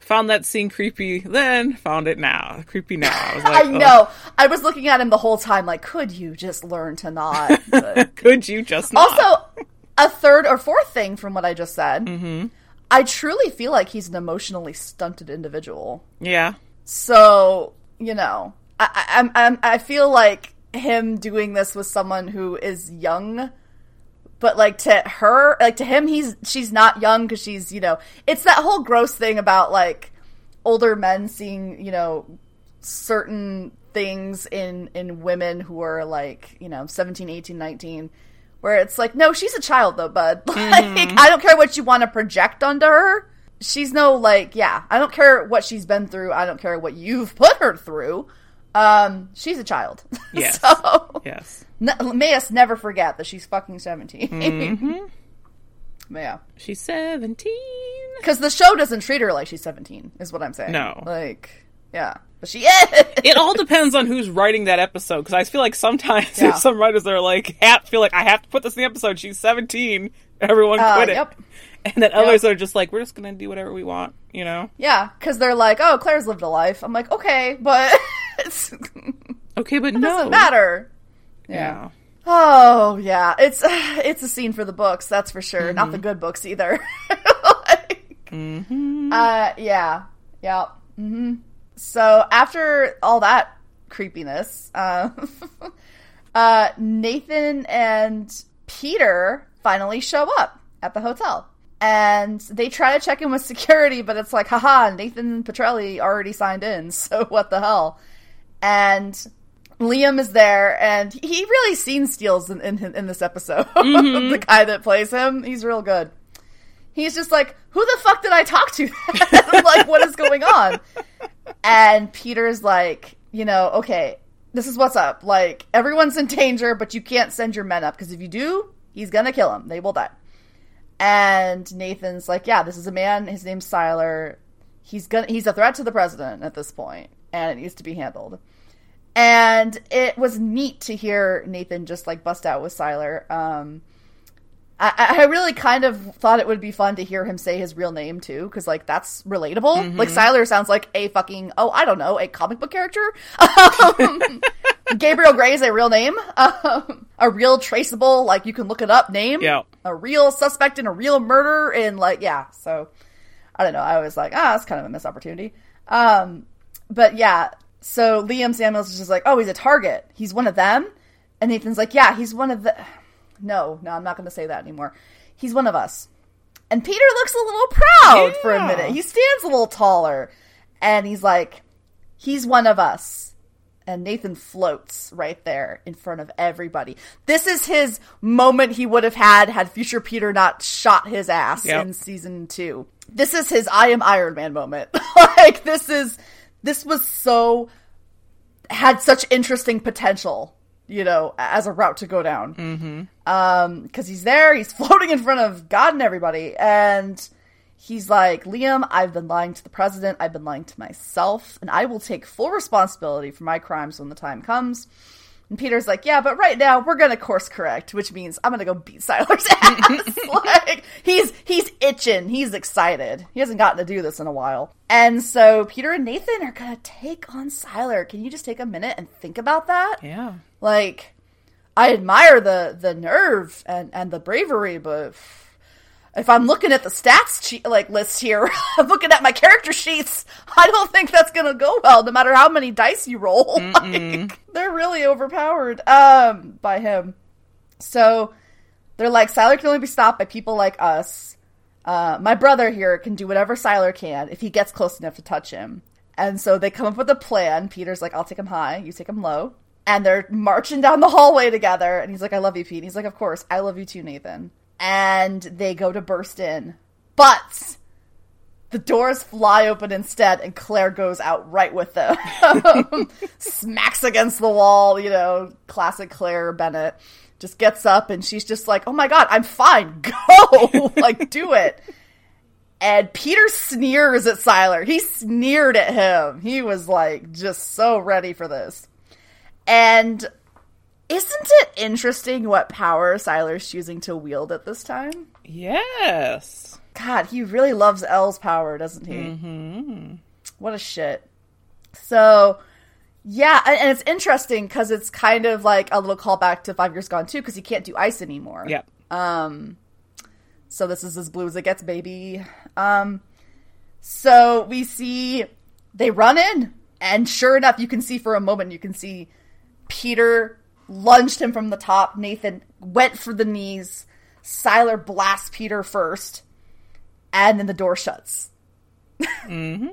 found that scene creepy then, found it now. Creepy now. I was like, I oh, know. I was looking at him the whole time, like, could you just learn to not? Could you just not? Also, a third or fourth thing from what I just said. Mm-hmm. I truly feel like he's an emotionally stunted individual. yeah. So you know, I, I, I'm, I'm, I feel like him doing this with someone who is young, but like to her, like to him, he's she's not young because she's you know, it's that whole gross thing about like older men seeing you know certain things in in women who are like you know 17 18 19 where it's like no she's a child though bud. Like mm-hmm. i don't care what you want to project onto her. She's no like yeah i don't care what she's been through. I don't care what you've put her through um she's a child Yes. so Yes. n- may us never forget that she's fucking 17 Mm-hmm. yeah She's 17. because the show doesn't treat her like she's 17 is what i'm saying No. like yeah but she is It all depends on who's writing that episode, because I feel like sometimes Yeah. some writers are like, feel like I have to put this in the episode. She's 17. Everyone Uh, quit it. yep. And then others are just like, we're just going to do whatever we want, you know? Yeah, because they're like, "Oh, Claire's lived a life." I'm like, "Okay, but it Okay, but no. doesn't matter." Yeah. Oh yeah, it's it's a scene for the books, that's for sure. Not the good books either. like, uh, yeah, yeah. hmm So after all that creepiness, uh, uh, Nathan and Peter finally show up at the hotel. And they try to check in with security, but it's like, haha, Nathan Petrelli already signed in, so what the hell? And Liam is there, and he really scene steals in, in, in this episode. Mm-hmm. the guy that plays him, he's real good. He's just like, who the fuck did I talk to? like, what is going on? And Peter's like, you know, okay, this is what's up. Like, everyone's in danger, but you can't send your men up because if you do, he's gonna kill them. They will die. And Nathan's like, yeah, this is a man. His name's Sylar. He's gonna. He's a threat to the president at this point, and it needs to be handled. And it was neat to hear Nathan just like bust out with Sylar. Um, I, I really kind of thought it would be fun to hear him say his real name too, because like that's relatable. Like Sylar sounds like a fucking oh I don't know a comic book character. Um, Gabriel Gray is a real name, um, a real traceable like you can look it up name. Yeah. a real suspect in a real murder and like yeah. So I don't know. I was like ah that's kind of a missed opportunity. Um, but yeah. So Liam Samuels is just like oh he's a target. He's one of them. And Nathan's like yeah he's one of the. No, no, I'm not going to say that anymore. He's one of us. And Peter looks a little proud for a minute. He stands a little taller. And he's like, he's one of us. And Nathan floats right there in front of everybody. This is his moment he would have had had future Peter not shot his ass Yep. in season two. This is his I am Iron Man moment. like, this is, this was so, had such interesting potential, you know, as a route to go down. Um because he's there he's floating in front of god and everybody. And he's like liam i've been lying to the president. I've been lying to myself. And i will take full responsibility for my crimes when the time comes and peter's like yeah but right now we're gonna course correct which means i'm gonna go beat sylar's ass. Like he's he's itching. He's excited. He hasn't gotten to do this in a while. And so peter and nathan are gonna take on sylar can you just take a minute and think about that? Yeah. like I admire the the nerve and and the bravery, but if I'm looking at the stats che- like list here, I'm looking at my character sheets. I don't think that's gonna go well, no matter how many dice you roll. Like, they're really overpowered um, by him. So They're like, Sylar can only be stopped by people like us. Uh, my brother here can do whatever Sylar can if he gets close enough to touch him. And so they come up with a plan. Peter's like, I'll take him high, you take him low. And they're marching down the hallway together. And he's like, I love you, Pete. And he's like, Of course, I love you too, Nathan. And they go to burst in. But the doors fly open instead, and Claire goes out right with them. Smacks against the wall, you know, classic Claire Bennet. Just gets up and she's just like, oh my god, I'm fine. Go! like, do it. And Peter sneers at Sylar. He sneered at him. He was like, just so ready for this. And isn't it interesting what power Sylar's choosing to wield at this time? Yes. God, he really loves Elle's power, doesn't he? Mm-hmm. What a shit. So, yeah, and, it's interesting because it's kind of like a little callback to Five Years Gone too, because he can't do ice anymore. Yep. Um, so this is as blue as it gets, baby. Um, so we see they run in, and sure enough, you can see for a moment, you can see Peter lunged him from the top. Nathan went for the knees. Sylar blasts Peter first, and then the door shuts. Mm-hmm.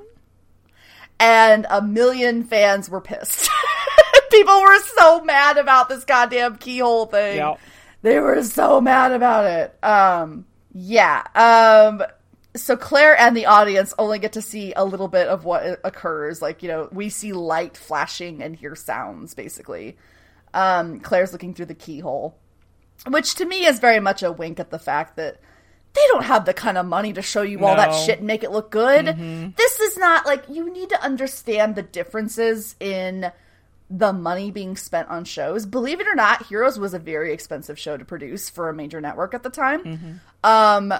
and a million fans were pissed. People were so mad about this goddamn keyhole thing. Yep. They were so mad about it. Um, yeah. Um, so Claire and the audience only get to see a little bit of what occurs. Like, you know, we see light flashing and hear sounds, basically. Um, Claire's looking through the keyhole, which to me is very much a wink at the fact that they don't have the kind of money to show you all that shit and make it look good. This is not like you need to understand the differences in the money being spent on shows. Believe it or not, Heroes was a very expensive show to produce for a major network at the time. Um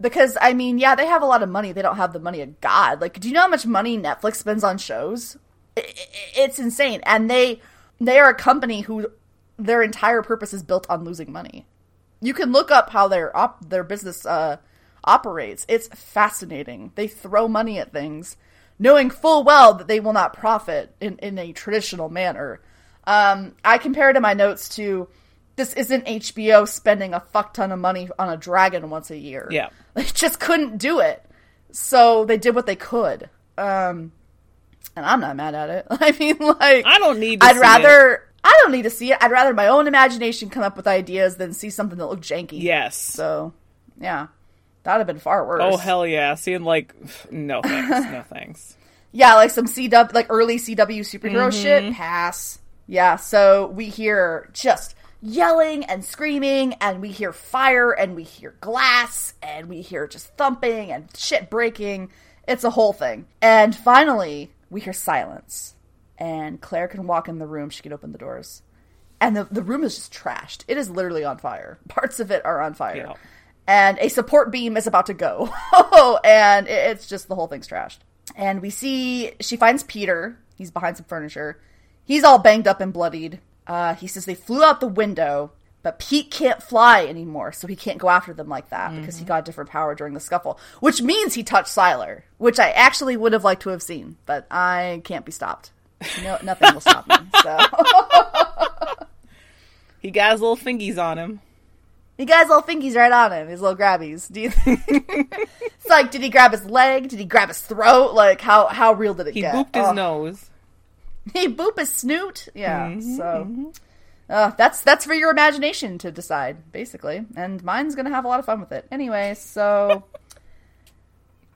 because I mean, yeah, they have a lot of money. They don't have the money of God. Like, do you know how much money Netflix spends on shows? It's insane. And they they are a company who their entire purpose is built on losing money. You can look up how their op- their business uh, operates. It's fascinating. They throw money at things, knowing full well that they will not profit in, in a traditional manner. Um, I compared it in my notes to this isn't HBO spending a fuck ton of money on a dragon once a year. Yeah. They just couldn't do it. So they did what they could. Um, and I'm not mad at it. I mean, like, I don't need to I'd see rather. I don't need to see it. I'd rather my own imagination come up with ideas than see something that looked janky. Yes. So, yeah, that'd have been far worse. Oh hell yeah! Seeing like, no thanks, no thanks. Yeah, like some CW, like early CW superhero Mm-hmm. shit. Pass. Yeah. So we hear just yelling and screaming, and we hear fire, and we hear glass, and we hear just thumping and shit breaking. It's a whole thing. And finally, we hear silence, and Claire can walk in the room. She can open the doors, and the the room is just trashed. It is literally on fire. Parts of it are on fire. Yeah. And a support beam is about to go. and it- it's just the whole thing's trashed. And we see she finds Peter. He's behind some furniture. He's all banged up and bloodied. Uh, he says they flew out the window, but Pete can't fly anymore, so he can't go after them like that because he got a different power during the scuffle. Which means he touched Sylar, which I actually would have liked to have seen, but I can't be stopped. No, nothing will stop me. So He got his little fingies on him. he got his little fingies right on him, his little grabbies. Do you think? it's like, did he grab his leg? Did he grab his throat? Like, how how real did it He get? He booped his Oh. nose. he boop his snoot. Yeah. Mm-hmm, so uh, that's that's for your imagination to decide, basically. And mine's gonna have a lot of fun with it. Anyway, so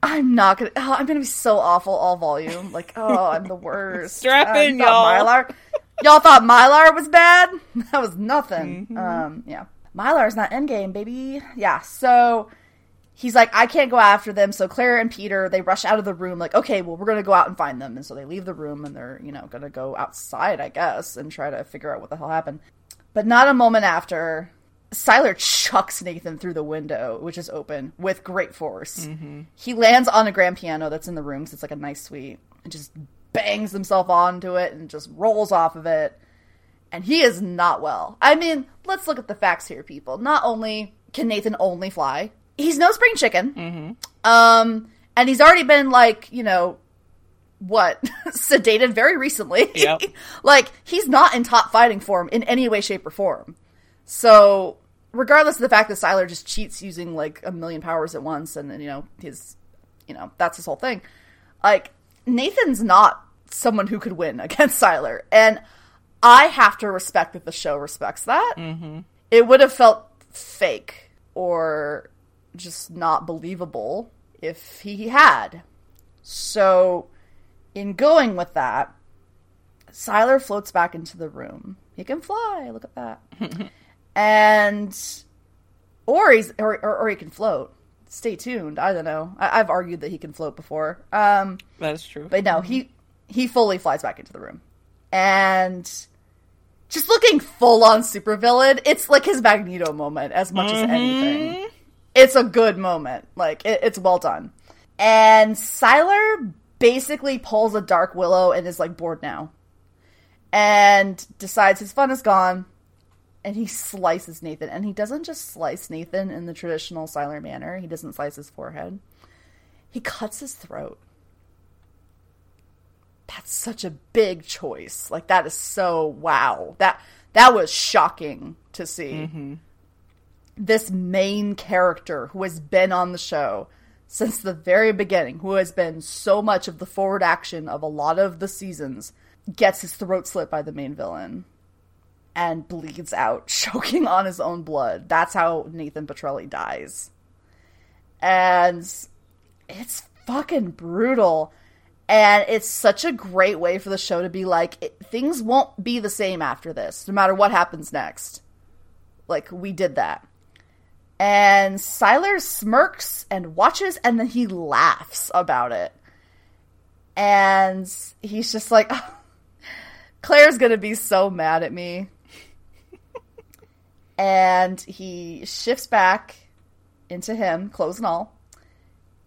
I'm not gonna. Oh, I'm gonna be so awful all volume. Like, oh, I'm the worst. Strap Uh, in, thought y'all. Mylar. Y'all thought Mylar was bad? That was nothing. Mm-hmm. Um, yeah. Mylar's not endgame, baby. Yeah. So he's like, I can't go after them. So Claire and Peter, they rush out of the room, like, okay, well, we're going to go out and find them. And so they leave the room and they're, you know, going to go outside, I guess, and try to figure out what the hell happened. But not a moment after, Sylar chucks Nathan through the window, which is open, with great force. Mm-hmm. He lands on a grand piano that's in the room, 'cause it's like a nice suite, and just bangs himself onto it and just rolls off of it and he is not well. I mean, let's look at the facts here, people. Not only can Nathan only fly, he's no spring chicken. Um, and he's already been like, you know, what sedated very recently. Yep. like he's not in top fighting form in any way, shape, or form. So regardless of the fact that Sylar just cheats using like a million powers at once, and then you know his, you know that's his whole thing. Like Nathan's not someone who could win against Sylar, and I have to respect that the show respects that. Mm-hmm. It would have felt fake or just not believable if he had. So, in going with that, Sylar floats back into the room. He can fly. Look at that. and or he's or, or, or he can float. Stay tuned. I don't know. I, have argued that he can float before. Um, That's true. But no, he he fully flies back into the room, and just looking full on supervillain. It's like his Magneto moment as much mm-hmm. as anything. It's a good moment. Like it, it's well done. And Sylar basically pulls a Dark Willow and is like bored now, and decides his fun is gone and he slices Nathan. And he doesn't just slice Nathan in the traditional Sylar manner. He doesn't slice his forehead. He cuts his throat. That's such a big choice. Like that is so wow. That that was shocking to see. Mm-hmm. This main character who has been on the show since the very beginning, who has been so much of the forward action of a lot of the seasons, gets his throat slit by the main villain and bleeds out, choking on his own blood. That's how Nathan Petrelli dies. And it's fucking brutal. And it's such a great way for the show to be like, it, things won't be the same after this, no matter what happens next. Like, we did that. And Sylar smirks and watches, and then he laughs about it. And he's just like, oh, Claire's gonna be so mad at me and he shifts back into him, clothes and all,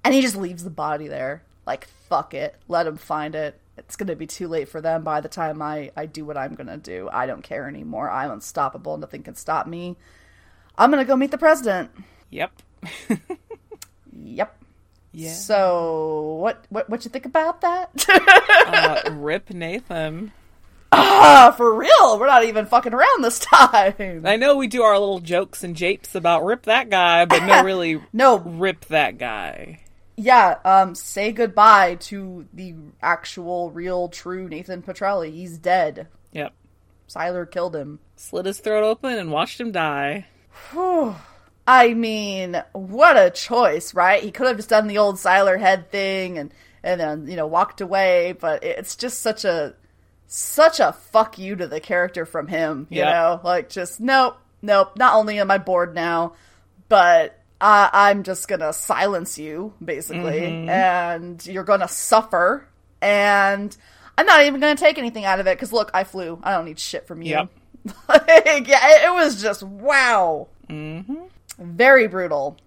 and he just leaves the body there. Like, fuck it, let him find it. It's gonna be too late for them by the time I, I do what I'm gonna do. I don't care anymore. I'm unstoppable. Nothing can stop me. I'm gonna go meet the president. Yep. yep. Yeah. So what what what you think about that? uh, rip Nathan ah, for real. We're not even fucking around this time. I know we do our little jokes and japes about rip that guy, but no, really, no, rip that guy. Yeah, um, say goodbye to the actual, real, true Nathan Petrelli. He's dead. Yep. Sylar killed him. Slit his throat open and watched him die. I mean, what a choice, right? He could have just done the old Sylar head thing and and then you know walked away, but it's just such a such a fuck you to the character from him. You yep. know, like just nope, nope. Not only am I bored now, but uh, I'm just gonna silence you basically, mm-hmm. and you're gonna suffer. And I'm not even gonna take anything out of it because look, I flew. I don't need shit from you. Yep. like, yeah, it was just wow. Mm-hmm. Very brutal.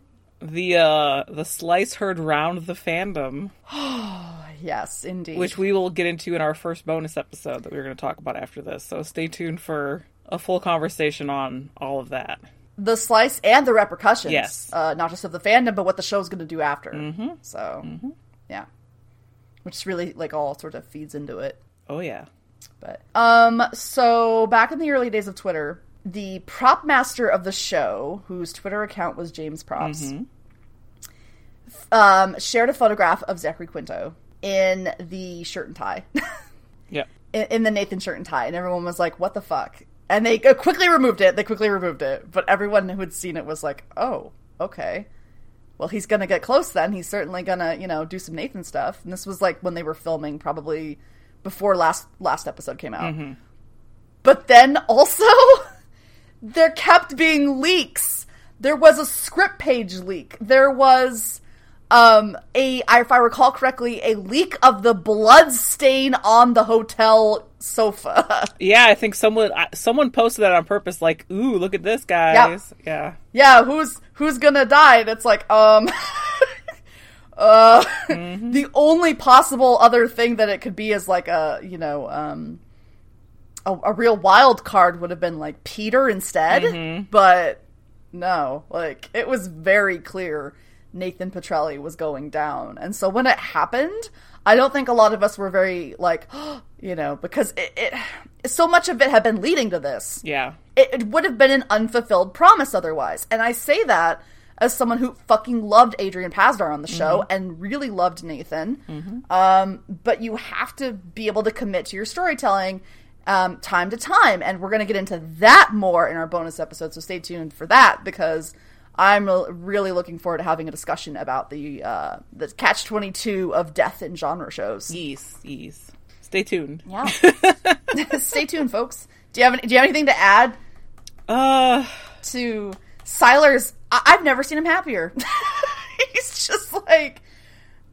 The uh the slice heard round the fandom. Oh yes, indeed. Which we will get into in our first bonus episode that we're going to talk about after this. So stay tuned for a full conversation on all of that. The slice and the repercussions. Yes. Uh, not just of the fandom, but what the show's going to do after. Mm-hmm. So, mm-hmm. yeah. Which really, like, all sort of feeds into it. Oh, yeah. But, um, so back in the early days of Twitter, the prop master of the show, whose Twitter account was James Props, mm-hmm. um, shared a photograph of Zachary Quinto in the shirt and tie. yeah. In, in, the Nathan shirt and tie, and everyone was like, "What the fuck?" And they quickly removed it. They quickly removed it, but everyone who had seen it was like, "Oh, okay." Well, he's gonna get close then. He's certainly gonna, you know, do some Nathan stuff. And this was like when they were filming, probably before last last episode came out. Mm-hmm. But then also, there kept being leaks. There was a script page leak. There was um a if I recall correctly, a leak of the blood stain on the hotel sofa. yeah, I think someone someone posted that on purpose like, "Ooh, look at this, guys." Yeah. Yeah. Yeah, who's who's going to die? And it's like, um uh mm-hmm. the only possible other thing that it could be is like a, you know, um a, a real wild card would have been like Peter instead, mm-hmm. but no, like it was very clear Nathan Petrelli was going down. And so when it happened, I don't think a lot of us were very like, you know, because it, it so much of it had been leading to this. Yeah. it, it would have been an unfulfilled promise otherwise. And I say that as someone who fucking loved Adrian Pasdar on the show and really loved Nathan. Um, but you have to be able to commit to your storytelling um, time to time, and we're going to get into that more in our bonus episode. So stay tuned for that because I'm really looking forward to having a discussion about the uh, the catch twenty two of death in genre shows. Yes, yes. Stay tuned. Yeah, stay tuned, folks. Do you have any, Do you have anything to add Uh, to Sylar's? I- I've never seen him happier. he's just like,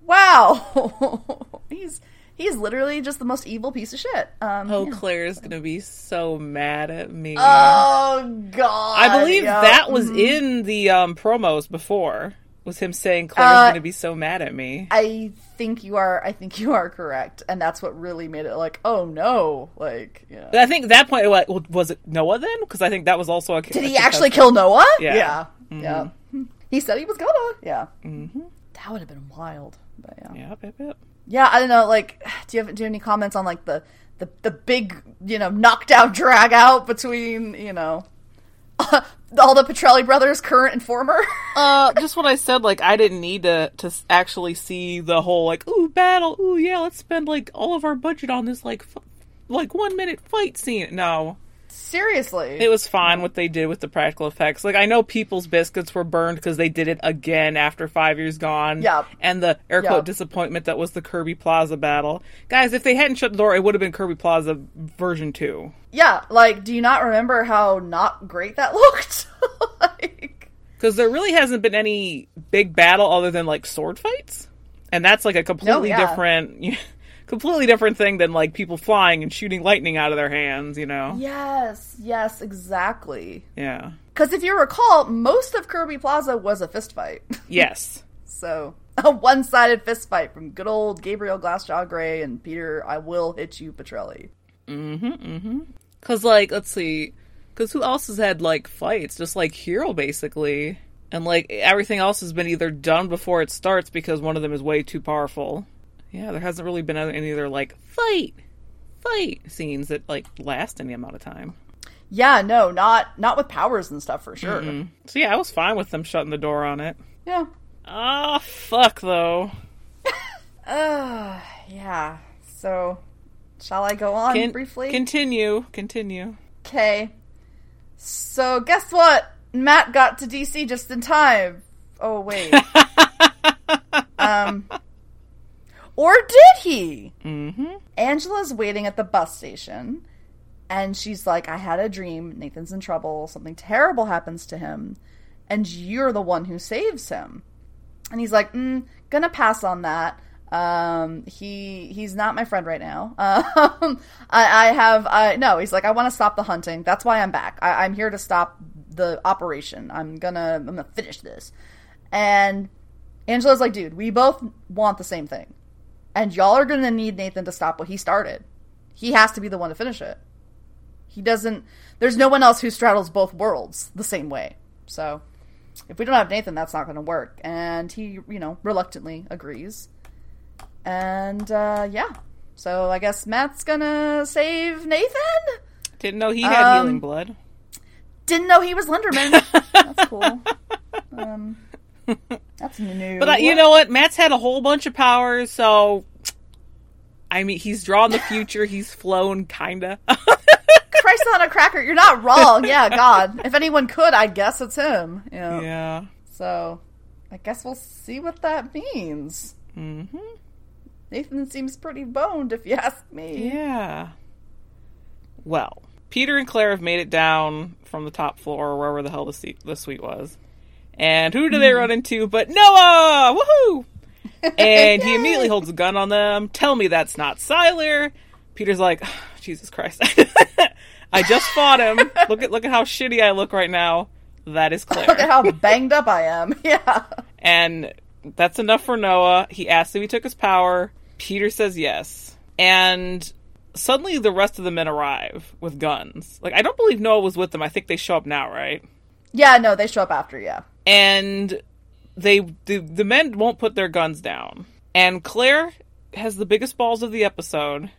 wow. he's he's literally just the most evil piece of shit. Um, oh, yeah. Claire's gonna be so mad at me. Oh God! I believe yeah. that was in the um, promos before. Was him saying Claire's Uh, gonna be so mad at me? I think you are. I think you are correct, and that's what really made it like, oh no, like, yeah. I think that point, like, was it Noah then? Because I think that was also a. Did he actually kill Noah? Yeah. yeah, yeah. He said he was gonna. Yeah, mm-hmm. that would have been wild. But yeah. Yeah, yep, yep. Yeah, I don't know. Like, do you have do you have any comments on like the the the big you know knockdown drag out between you know all the Petrelli brothers, current and former? Uh, just what I said. Like, I didn't need to to actually see the whole like, ooh, battle. Ooh, yeah, let's spend like all of our budget on this like, f- like one minute fight scene. No, Seriously, it was fine what they did with the practical effects. Like, I know people's biscuits were burned because they did it again after five years gone. Yep. And the air quote Yep. disappointment that was the Kirby Plaza battle, guys. If they hadn't shut the door, it would have been Kirby Plaza version two. yeah. Like, do you not remember how not great that looked? like, Because there really hasn't been any big battle other than like sword fights, and that's like a completely yeah. different, completely different thing than like people flying and shooting lightning out of their hands. You know? yes, yes, exactly. Yeah. Because if you recall, most of Kirby Plaza was a fist fight. Yes. so a one-sided fist fight from good old Gabriel Glassjaw Gray and Peter I will hit you Petrelli. Mm-hmm. Because like, let's see, because who else has had like fights? Just like Hiro, basically, and like everything else has been either done before it starts because one of them is way too powerful. Yeah, there hasn't really been any other like fight, fight scenes that like last any amount of time. Yeah, no, not not with powers and stuff for sure. So yeah, I was fine with them shutting the door on it. Yeah. Ah, fuck though. Uh, yeah. So, shall I go on Con- briefly? Continue, continue. Okay. So, guess what? Matt got to DC just in time. Oh, wait. um. Or did he? Mm-hmm. Angela's waiting at the bus station, and she's like, I had a dream. Nathan's in trouble. Something terrible happens to him, and you're the one who saves him. And he's like, mm, gonna pass on that. Um, he he's not my friend right now. Um, I, I have I no. He's like, I want to stop the hunting. That's why I'm back. I, I'm here to stop the operation. I'm gonna I'm gonna finish this. And Angela's like, dude, we both want the same thing, and y'all are gonna need Nathan to stop what he started. He has to be the one to finish it. He doesn't. There's no one else who straddles both worlds the same way. So if we don't have Nathan, that's not going to work. And he, you know, reluctantly agrees. And uh, yeah, so I guess Matt's gonna save Nathan. Didn't know he had Um, healing blood. Didn't know he was Lenderman. that's cool. Um, that's new. But uh, you know what? Matt's had a whole bunch of powers, so I mean, he's drawn the future. He's flown, kinda. Christ on a cracker, you're not wrong. Yeah, God. If anyone could, I guess it's him. You know? yeah. So, I guess we'll see what that means. Mm-hmm. Nathan seems pretty boned, if you ask me. Yeah. Well, Peter and Claire have made it down from the top floor, or wherever the hell the, seat, the suite was. And who do they run into but Noah? Woohoo! And he immediately holds a gun on them. Tell me that's not Sylar. Peter's like, Jesus Christ. I just fought him. Look at look at how shitty I look right now. That is clear. Look at how banged up I am. Yeah. And that's enough for Noah. He asks if he took his power. Peter says yes. And suddenly the rest of the men arrive with guns. Like I don't believe Noah was with them. I think they show up now, right? Yeah, no, they show up after, yeah. And they the, the men won't put their guns down. And Claire has the biggest balls of the episode.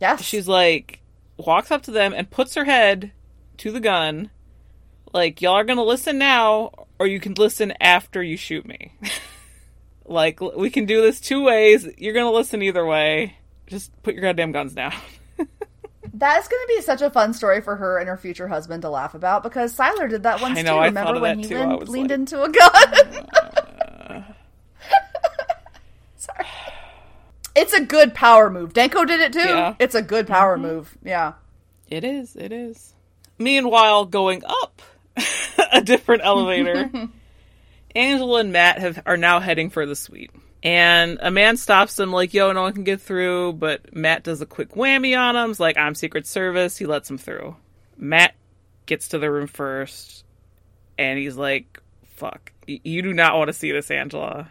Yes. She's like walks up to them and puts her head to the gun like y'all are gonna listen now, or you can listen after you shoot me. like we can do this two ways. You're gonna listen either way. Just put your goddamn guns down. That's going to be such a fun story for her and her future husband to laugh about because Sylar did that once I know, too. I Remember when that he too. I leaned, leaned like, into a gun? Sorry. It's a good power move. Danko did it too. Yeah. It's a good power mm-hmm. move. Yeah. It is. It is. Meanwhile, going up a different elevator, Angela and Matt have are now heading for the suite. And a man stops him, like, yo, no one can get through. But Matt does a quick whammy on him. He's like, I'm Secret Service. He lets him through. Matt gets to the room first. And he's like, fuck. You do not want to see this, Angela.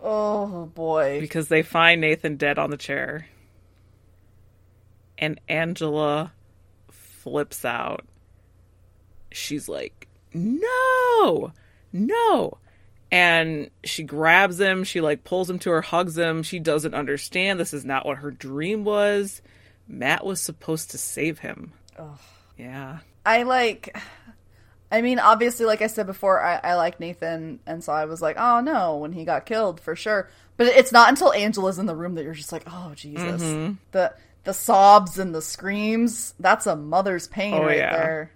Oh boy. Because they find Nathan dead on the chair. And Angela flips out. She's like, no, no. And she grabs him. She like pulls him to her, hugs him. She doesn't understand. This is not what her dream was. Matt was supposed to save him. Yeah. I like. I mean, obviously, like I said before, I, I like Nathan, and so I was like, oh no, when he got killed for sure. But it's not until Angela's in the room that you're just like, oh Jesus, Mm-hmm. the the sobs and the screams. That's a mother's pain Oh, right yeah. there.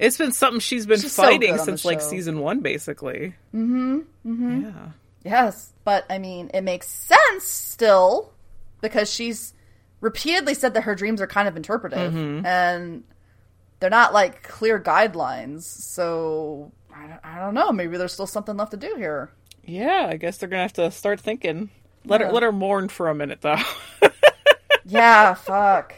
It's been something she's been She's fighting the since like season one, basically. Mm-hmm. Mm-hmm. Yeah. Yes, but I mean, it makes sense still because she's repeatedly said that her dreams are kind of interpretive Mm-hmm. and they're not like clear guidelines. So I I don't know. Maybe there's still something left to do here. Yeah, I guess they're gonna have to start thinking. Let her let her mourn for a minute though. Yeah, fuck.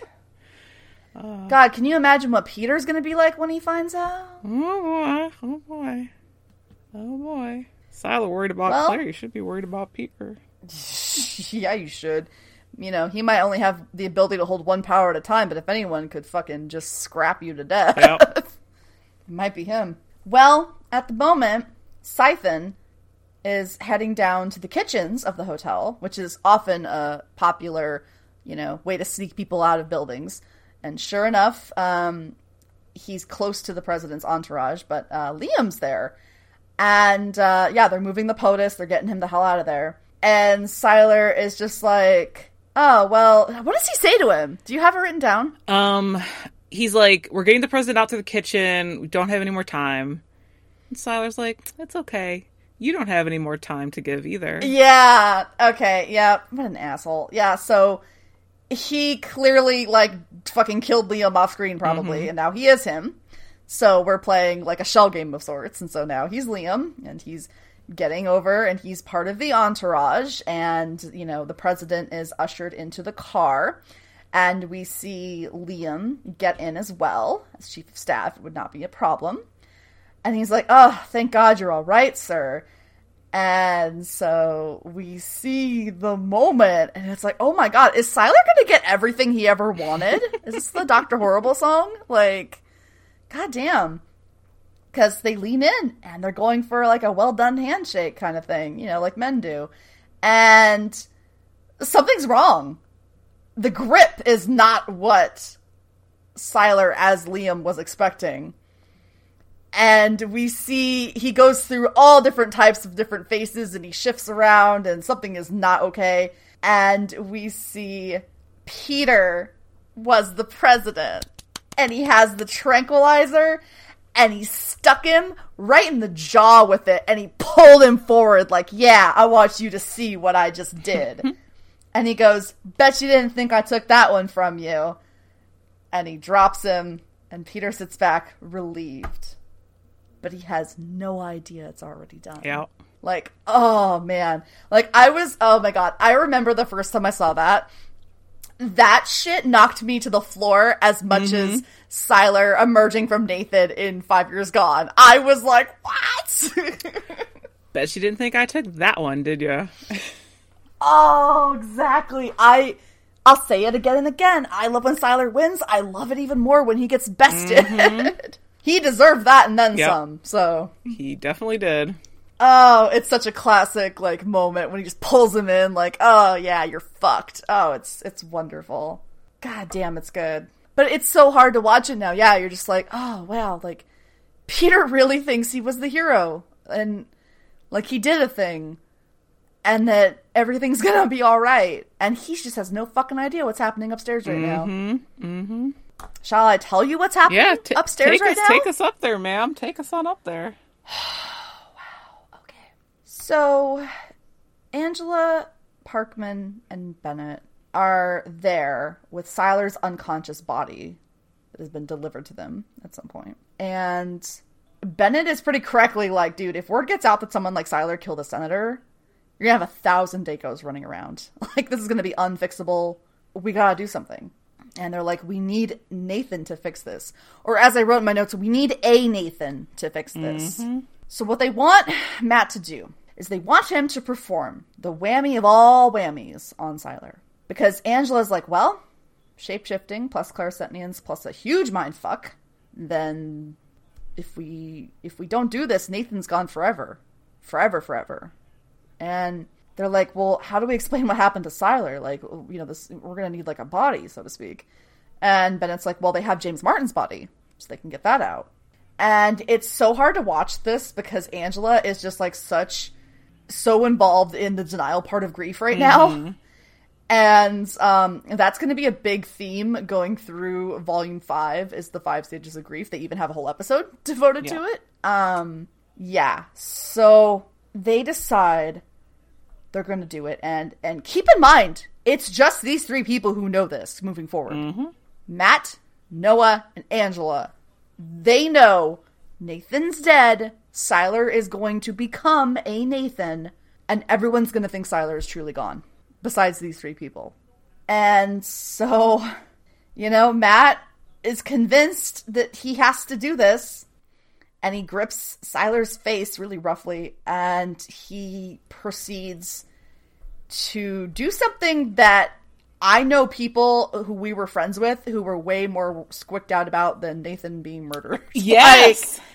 Uh. God, can you imagine what Peter's gonna be like when he finds out? oh boy, oh boy, oh boy. Sylar worried about Well- Claire. You should be worried about Peter. yeah, you should. You know, he might only have the ability to hold one power at a time, but if anyone could fucking just scrap you to death, Yep. it might be him. Well, at the moment, Siphon is heading down to the kitchens of the hotel, which is often a popular, you know, way to sneak people out of buildings. And sure enough, um, he's close to the president's entourage, but uh, Liam's there. And uh, yeah, they're moving the POTUS. They're getting him the hell out of there. And Sylar is just like, oh, well, what does he say to him? Do you have it written down? Um, he's like, "We're getting the president out to the kitchen. We don't have any more time." And Sylar's like, "It's okay. You don't have any more time to give either." Yeah. Okay. Yeah. What an asshole. Yeah. So he clearly like fucking killed Liam off screen probably, mm-hmm. and now he is him. So we're playing like a shell game of sorts, and so now he's Liam, and he's getting over, and he's part of the entourage, and you know the president is ushered into the car. And we see Liam get in as well as chief of staff. It would not be a problem. And he's like, "Oh, thank God you're all right, sir." And so we see the moment, and it's like, oh my god, is Sylar gonna get everything he ever wanted? is this the Doctor Horrible song? Like, god damn. Because they lean in and they're going for like a well done handshake kind of thing, you know, like men do. And something's wrong. The grip is not what Sylar as Liam was expecting and we see he goes through all different types of different faces and he shifts around and something is not okay. And we see peter was the president and he has the tranquilizer and he stuck him right in the jaw with it and he pulled him forward like yeah i want you to see what i just did. And he goes bet you didn't think i took that one from you. And he drops him and peter sits back relieved but he has no idea it's already done. Yeah. Like, oh man. Like I was oh my god. I remember the first time I saw that. That shit knocked me to the floor as much mm-hmm. as Sylar emerging from Nathan in Five Years Gone. I was like, what? Bet you didn't think I took that one, did you? oh, exactly. I I'll say it again and again. I love when Sylar wins. I love it even more when he gets bested. Mm-hmm. he deserved that and then Yep. some. So He definitely did. Oh, it's such a classic like moment when he just pulls him in like, "Oh yeah, you're fucked." Oh, it's it's wonderful. God damn, it's good. But it's so hard to watch it now. Yeah, you're just like, "Oh, wow, like Peter really thinks he was the hero and like he did a thing and that everything's gonna be all right. And he just has no fucking idea what's happening upstairs right now. Mm-hmm. Shall I tell you what's happening Yeah, t- upstairs take right us, now? Take us up there, ma'am. Take us on up there. Wow. Okay. So, Angela, Parkman, and Bennet are there with Sylar's unconscious body that has been delivered to them at some point. And Bennet is pretty correctly like, dude, if word gets out that someone like Sylar killed a senator, you're gonna have a thousand Dankos running around. Like, this is gonna be unfixable. We gotta do something. And they're like, we need Nathan to fix this. Or as I wrote in my notes, we need a Nathan to fix this. Mm-hmm. So what they want Matt to do is they want him to perform the whammy of all whammies on Sylar. Because Angela's like, well, shapeshifting plus clairsentience plus a huge mind fuck, then if we if we don't do this, Nathan's gone forever. Forever, forever. And they're like, well, how do we explain what happened to Sylar? Like, you know, this we're gonna need like a body, so to speak. And Bennet's like, well, they have James Martin's body, so they can get that out. And it's so hard to watch this because Angela is just like such so involved in the denial part of grief right now. And um, that's going to be a big theme going through volume five is the five stages of grief. They even have a whole episode devoted to it. Um, yeah. So they decide they're going to do it, and and keep in mind, it's just these three people who know this moving forward. Mm-hmm. Matt, Noah, and Angela. They know Nathan's dead. Sylar is going to become a Nathan, and everyone's going to think Sylar is truly gone, besides these three people. And so, you know, Matt is convinced that he has to do this, and he grips Sylar's face really roughly, and he proceeds to do something that I know people who we were friends with who were way more squicked out about than Nathan being murdered. Yes. Like,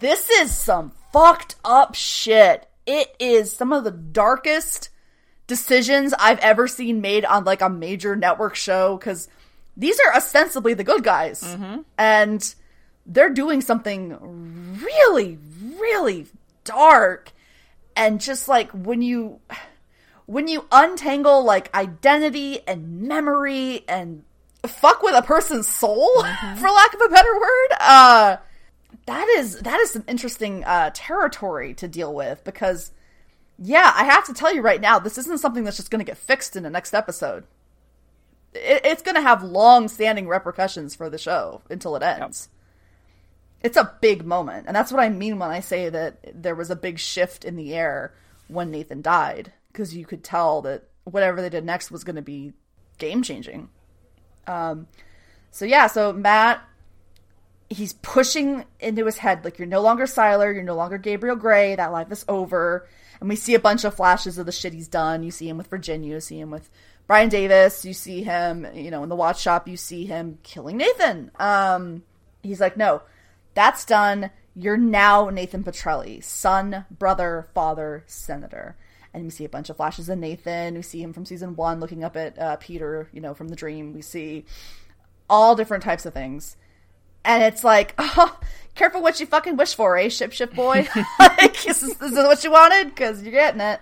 this is some fucked up shit. It is some of the darkest decisions I've ever seen made on like a major network show because these are ostensibly the good guys. Mm-hmm. And they're doing something really, really dark. And just like when you when you untangle like identity and memory and fuck with a person's soul for lack of a better word uh that is that is some interesting uh territory to deal with because yeah i have to tell you right now this isn't something that's just going to get fixed in the next episode. It, it's going to have long standing repercussions for the show until it ends it's a big moment and that's what i mean when i say that there was a big shift in the air when nathan died because you could tell that whatever they did next was going to be game changing um so yeah so matt he's pushing into his head like you're no longer Sylar, you're no longer Gabriel Gray, that life is over. And we see a bunch of flashes of the shit he's done. You see him with Virginia, you see him with Brian Davis, you see him, you know, in the watch shop, you see him killing Nathan. Um he's like, No, that's done. You're now Nathan Petrelli, son, brother, father, senator. And we see a bunch of flashes of Nathan. We see him from season one looking up at uh, Peter, you know, from the dream. We see all different types of things and it's like, oh, careful what you fucking wish for, eh, ship ship boy? like, is, this- is this what you wanted? Because you're getting it.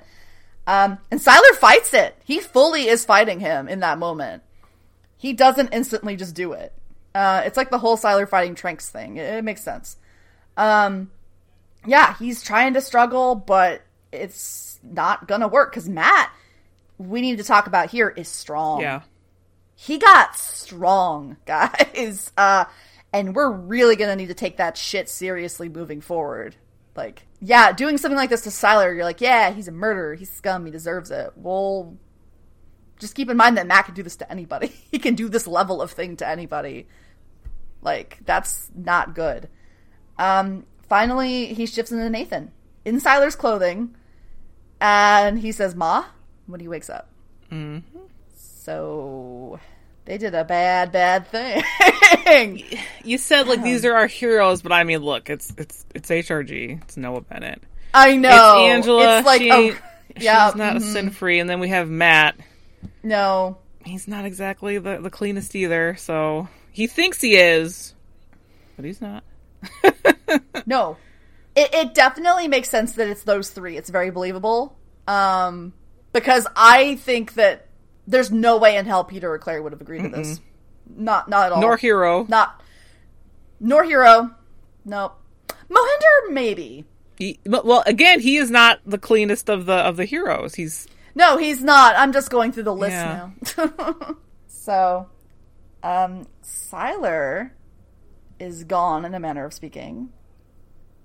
Um, and Sylar fights it. He fully is fighting him in that moment. He doesn't instantly just do it. Uh, it's like the whole Sylar fighting Tranks thing. It, it makes sense. Um, yeah, he's trying to struggle, but it's not gonna work because Matt, we need to talk about here, is strong Yeah. he got strong, guys. Uh, and we're really gonna need to take that shit seriously moving forward. Like, yeah, doing something like this to Sylar, you're like, yeah, he's a murderer, he's scum, he deserves it. Well, just keep in mind that Matt can do this to anybody. he can do this level of thing to anybody. Like, that's not good. Um, finally, he shifts into Nathan in Sylar's clothing, and he says, "Ma," when he wakes up. Mm-hmm. So they did a bad, bad thing. You said like these um, are our heroes, but I mean, look, it's it's it's HRG. It's Noah Bennett. I know. It's Angela. It's like, she, oh, yeah, she's not a mm-hmm. sin free, and then we have Matt. no. He's not exactly the the cleanest either. So he thinks he is, but he's not. No, it, it definitely makes sense that it's those three. It's very believable. Um, because I think that there's no way in hell Peter or Claire would have agreed to this. Not, not at all. Nor Hiro. Not, nor Hiro. Nope. Mohinder, maybe. He- well, again, he is not the cleanest of the of the heroes. He's No, he's not. I'm just going through the list Yeah. now. so, um, Sylar is gone in a manner of speaking.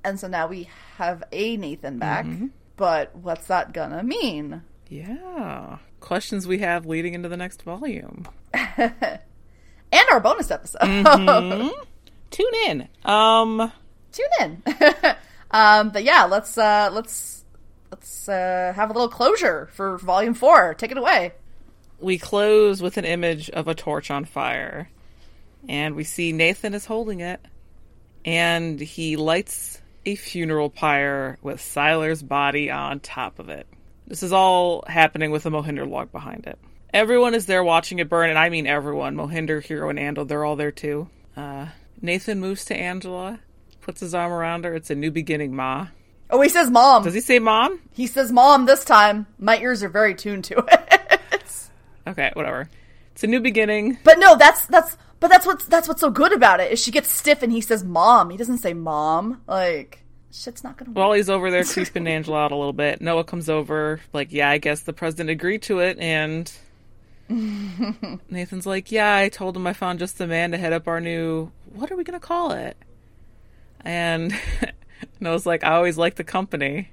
And so now we have a Nathan back. Mm-hmm. But what's that gonna mean? yeah. Questions we have leading into the next volume. And our bonus episode. Mm-hmm. Tune in. Um. Tune in. um, but yeah, let's uh let's let's uh have a little closure for volume four. Take it away. We close with an image of a torch on fire and we see nathan is holding it and he lights a funeral pyre with sylar's body on top of it. This is all happening with a mohinder log behind it. Everyone is there watching it burn and i mean everyone. Mohinder Hiro and andal they're all there too. Uh, nathan moves to angela puts his arm around her. It's a new beginning ma. Oh, he says mom. does he say mom? He says mom this time. My ears are very tuned to it. Okay whatever it's a new beginning But no, that's that's but that's what's that's what's so good about it is she gets stiff and he says mom. He doesn't say mom. Like shit's not gonna work. While he's over there creeping Angela out a little bit, Noah comes over, like, yeah, I guess the president agreed to it, and Nathan's like, yeah, I told him I found just the man to head up our new, what are we gonna call it? And Noah's like, I always like the company.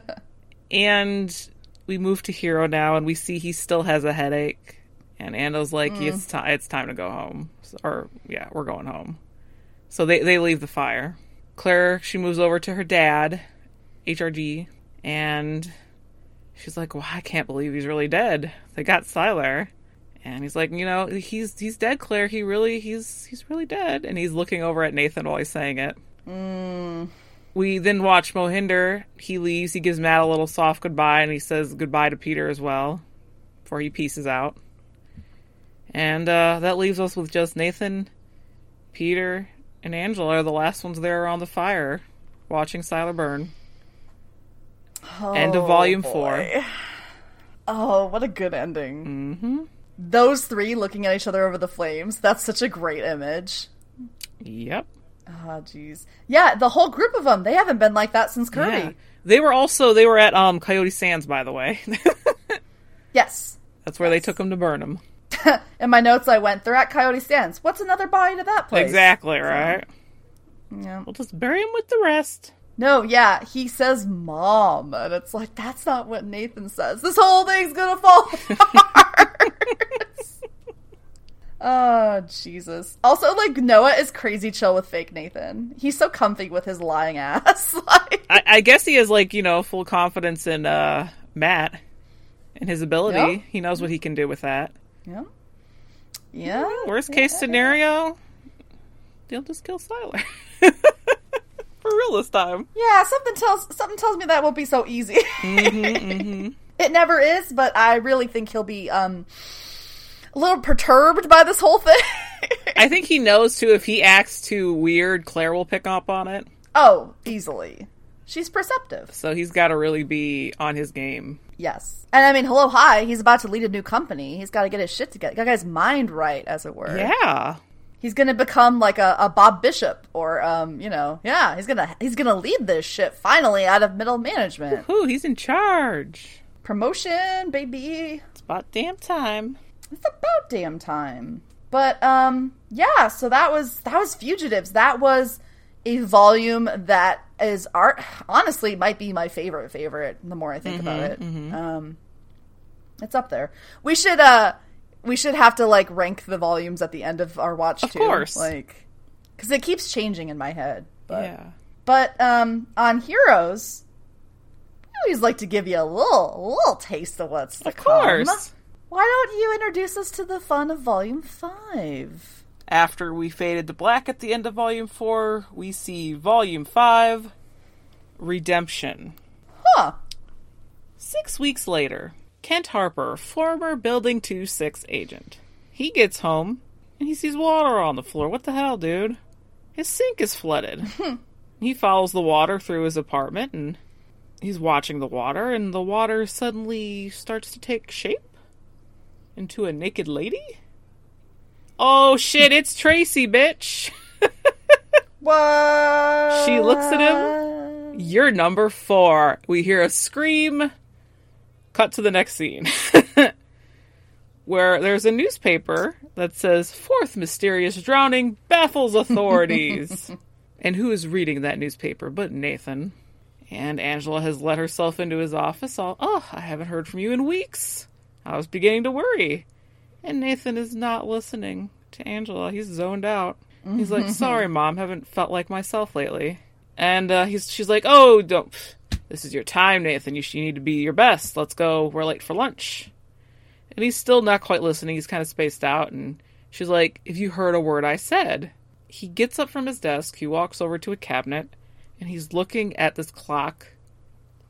and we move to Hiro now, and we see he still has a headache. And Ando's like, mm. it's, ti it's time to go home. So- or, yeah, we're going home. So they, they leave the fire. Claire, she moves over to her dad, HRG, and she's like, "Well, I can't believe he's really dead. They got Sylar." And he's like, "You know, he's he's dead, Claire. He really he's he's really dead." And he's looking over at Nathan while he's saying it. Mm. We then watch Mohinder. He leaves. He gives Matt a little soft goodbye, and he says goodbye to Peter as well, before he pieces out. And uh, that leaves us with just Nathan, Peter, and Angela are the last ones there around the fire, watching Sylar burn. End of Oh, volume four. Oh, what a good ending. Mm-hmm. Those three looking at each other over the flames. That's such a great image. Yep. Oh, jeez. Yeah, the whole group of them. They haven't been like that since Kirby. Yeah. They were also they were at um Coyote Sands, by the way. Yes. That's where they took him to burn him. In my notes, I went, they're at Coyote Sands. What's another body to that place? Exactly right. Yeah. We'll just bury him with the rest. No, yeah, he says mom, and it's like, that's not what Nathan says. This whole thing's gonna fall apart. Oh, Jesus. Also, like, Noah is crazy chill with fake Nathan. He's so comfy with his lying ass. like, I, I guess he has like you know full confidence in uh Matt and his ability. Yeah. He knows what he can do with that. yeah. Yeah. Worst case scenario, they'll just kill Sylar. For real this time. Yeah, something tells something tells me that won't be so easy. Mm-hmm, It never is, but I really think he'll be um a little perturbed by this whole thing. I think he knows too. If he acts too weird, Claire will pick up on it. oh, easily. She's perceptive. So he's got to really be on his game. Yes. And I mean, hello, hi. He's about to lead a new company. He's got to get his shit together. Got his mind right, as it were. Yeah. He's gonna become like a, a Bob Bishop, or um, you know, yeah. He's gonna he's gonna lead this shit finally out of middle management. Ooh, he's in charge. Promotion, baby. It's about damn time. It's about damn time. But um, yeah. So that was that was fugitives. That was a volume that is art. Honestly, might be my favorite favorite. The more I think about it, um, it's up there. We should uh, we should have to like rank the volumes at the end of our watch too. Of too. course. like because it keeps changing in my head. But yeah. but um, on Heroes. I always like to give you a little, little taste of what's to Of come. course. Why don't you introduce us to the fun of Volume 5? After we faded to black at the end of Volume 4, we see Volume 5 Redemption. Huh. Six weeks later, Kent Harper, former Building 2 6 agent. He gets home and he sees water on the floor. What the hell, dude? His sink is flooded. He follows the water through his apartment and he's watching the water, and the water suddenly starts to take shape into a naked lady. Oh shit, it's Tracy, bitch. What? She looks at him. You're number four. We hear a scream. Cut to the next scene. Where there's a newspaper that says, Fourth mysterious drowning baffles authorities. and who is reading that newspaper but Nathan? And Angela has let herself into his office. All, oh, I haven't heard from you in weeks. I was beginning to worry. And Nathan is not listening to Angela. He's zoned out. He's like, "Sorry, mom, haven't felt like myself lately." And uh, he's she's like, "Oh, don't. This is your time, Nathan. You, sh- you need to be your best. Let's go. We're late for lunch." And he's still not quite listening. He's kind of spaced out. And she's like, "If you heard a word I said," he gets up from his desk. He walks over to a cabinet, and he's looking at this clock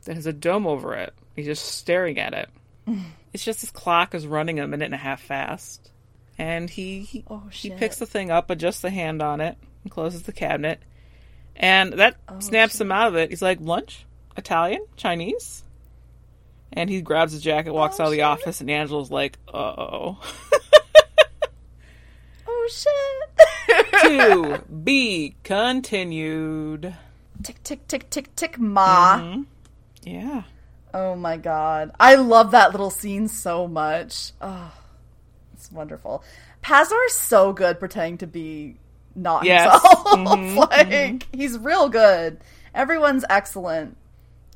that has a dome over it. He's just staring at it. it's just this clock is running a minute and a half fast. And he he, Oh, he picks the thing up, adjusts the hand on it, and closes the cabinet. And that Oh, snaps him out of it. He's like, lunch? Italian? Chinese? And he grabs his jacket, walks Oh, out of the shit. office, and Angela's like, uh oh. Oh shit. to be continued. tick tick tick tick tick ma. Mm-hmm. Yeah. Oh my god. I love that little scene so much. Oh, it's wonderful. Pasdar's so good pretending to be not Yes. himself. Mhm, like he's real good. Everyone's excellent.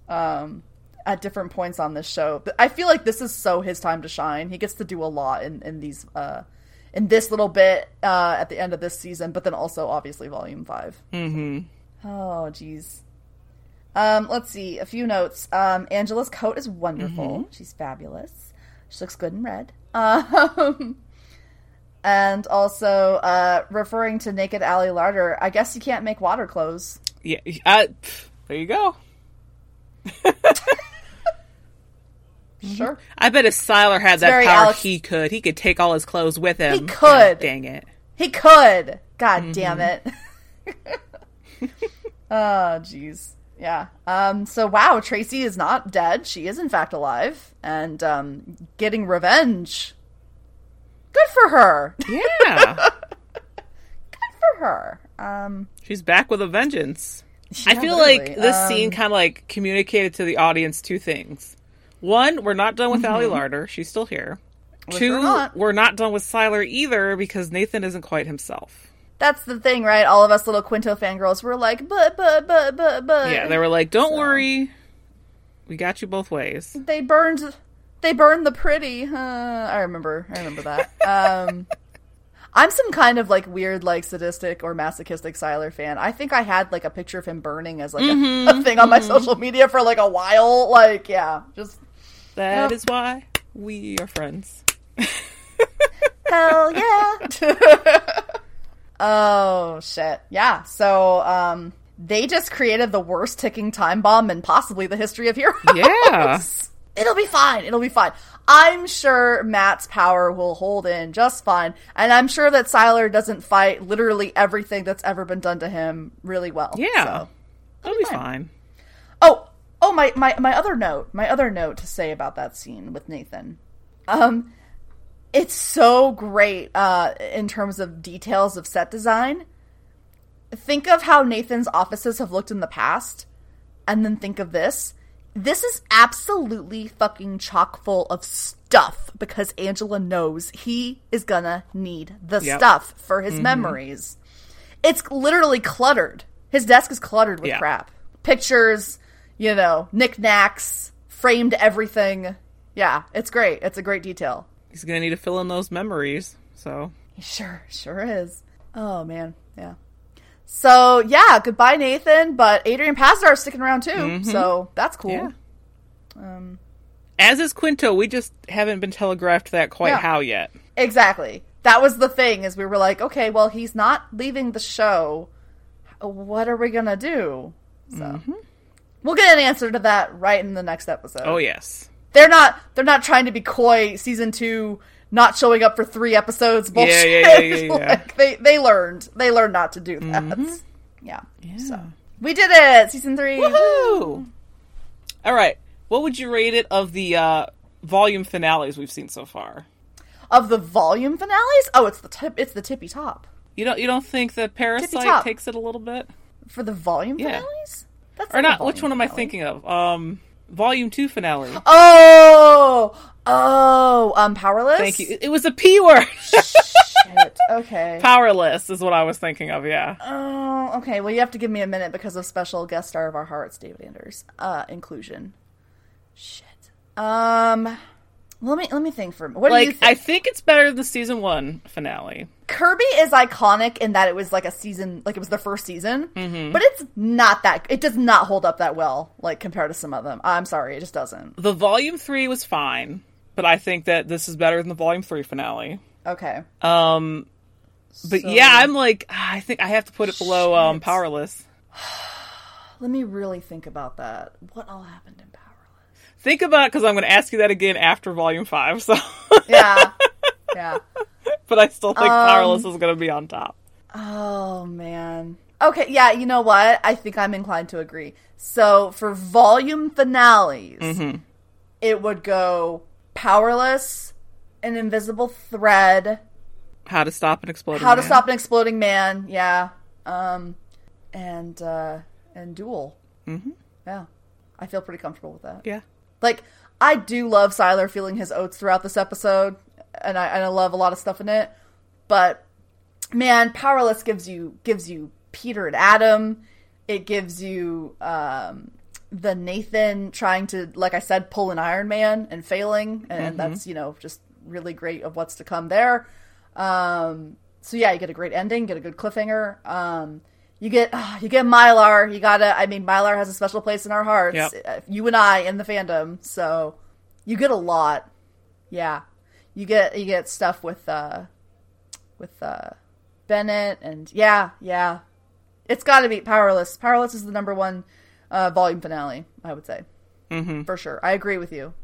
Um at different points on this show. But I feel like this is so his time to shine. He gets to do a lot in, in these uh in this little bit uh at the end of this season, but then also obviously volume five. Mm-hmm. Oh, jeez. Um, let's see. A few notes. Um, Angela's coat is wonderful. She's fabulous. She looks good in red. Um, and also, uh, referring to naked Ali Larter, I guess you can't make water clothes. Yeah. Uh, there you go. Sure. I bet if Sylar had that power, Alex- he could. He could take all his clothes with him. He could. God dang it. He could. God damn it. oh, jeez. Yeah. Um, so wow, Tracy is not dead. She is in fact alive and um, getting revenge. Good for her. Yeah. Good for her. Um, She's back with a vengeance. I yeah, feel like this Um, scene kind of like communicated to the audience two things. One, we're not done with Ali Larter. She's still here. Which Two, we're not. we're not done with Sylar either because Nathan isn't quite himself. That's the thing, right? All of us little Quinto fangirls were like, but, but, but, but, but. Yeah, they were like, "Don't So- worry, we got you both ways." They burned. They burned the pretty. Uh, I remember. I remember that. Um, I'm some kind of like weird, like sadistic or masochistic Sylar fan. I think I had like a picture of him burning as like a, Mm-hmm, a thing on my social media for like a while. Like, yeah, just That is why we are friends. hell yeah. Oh shit, yeah. So, um, they just created the worst ticking time bomb in possibly the history of heroes. Yeah. It'll be fine. It'll be fine. I'm sure Matt's power will hold in just fine. And I'm sure that Sylar doesn't fight literally everything that's ever been done to him really well. Yeah. So. That'll be fine. fine. Oh, oh my, my my other note, my other note to say about that scene with Nathan. Um it's so great uh in terms of details of set design. Think of how Nathan's offices have looked in the past and then think of this. This is absolutely fucking chock full of stuff because Angela knows he is gonna need the Yep. stuff for his memories. It's literally cluttered. His desk is cluttered with Yeah. crap. Pictures, you know, knickknacks, framed everything. Yeah, it's great. It's a great detail. He's gonna need to fill in those memories. So He Sure, sure is. Oh man, yeah. So yeah, goodbye Nathan, but Adrian Pasdar is sticking around too, mm-hmm. so that's cool. yeah. Um, As is Quinto, we just haven't been telegraphed that quite Yeah. how yet. Exactly. That was the thing is we were like, okay, well he's not leaving the show. What are we gonna do? So mm-hmm. we'll get an answer to that right in the next episode. Oh yes. They're not they're not trying to be coy season two not showing up for three episodes bullshit. yeah, yeah, yeah, yeah. like they they learned. They learned not to do that. Yeah. Yeah. So We did it! Season three. Woohoo! All right. What would you rate it of the uh, volume finales we've seen so far? Of the volume finales? Oh, it's the tip. It's the tippy top You don't you don't think that Parasite takes it a little bit? for the volume finales. That's Or not? Which one am I finale. thinking of? Um, volume two finale. Oh, oh, um, powerless. Thank you. It, was a p word. Shit. Okay. Powerless is what I was thinking of. Yeah. Oh, okay. Well, you have to give me a minute because of special guest star of our hearts, David Anders. Uh, inclusion. Shit. Um, let me let me think for a minute. What do you think? I think it's better than the season one finale. Kirby is iconic in that it was like a season, like it was the first season, Mm-hmm. but it's not that. It does not hold up that well, like compared to some of them. I'm sorry, it just doesn't. The volume three was fine, but I think that this is better than the volume three finale. Okay. Um, but So- yeah, I'm like, ah, I think I have to put it below um, Powerless. Let me really think about that. What all happened in? Think about because I'm going to ask you that again after volume five. So, Yeah. yeah. but I still think Um, Powerless is going to be on top. Oh man. Okay, yeah, you know what? I think I'm inclined to agree. So for volume finales, Mm-hmm. it would go Powerless, An Invisible Thread, How to stop an exploding? How to Man. Stop an Exploding Man, yeah. Um and uh and Dual. Mm-hmm. Yeah. I feel pretty comfortable with that. Yeah. Like I do love Sylar feeling his oats throughout this episode, and I and I love a lot of stuff in it. But man, Powerless gives you gives you Peter and Adam. It gives you um, the Nathan trying to, like I said, pull an Iron Man and failing, and that's you know just really great of what's to come there. Um, so yeah, you get a great ending, get a good cliffhanger. Um, you get ah, you get Mylar. You gotta. I mean, Mylar has a special place in our hearts. Yep. Uh, You and I in the fandom. So you get a lot. Yeah, you get you get stuff with uh with uh Bennet and yeah yeah. It's got to be Powerless. Powerless is the number one uh, volume finale. I would say Mm-hmm. for sure. I agree with you.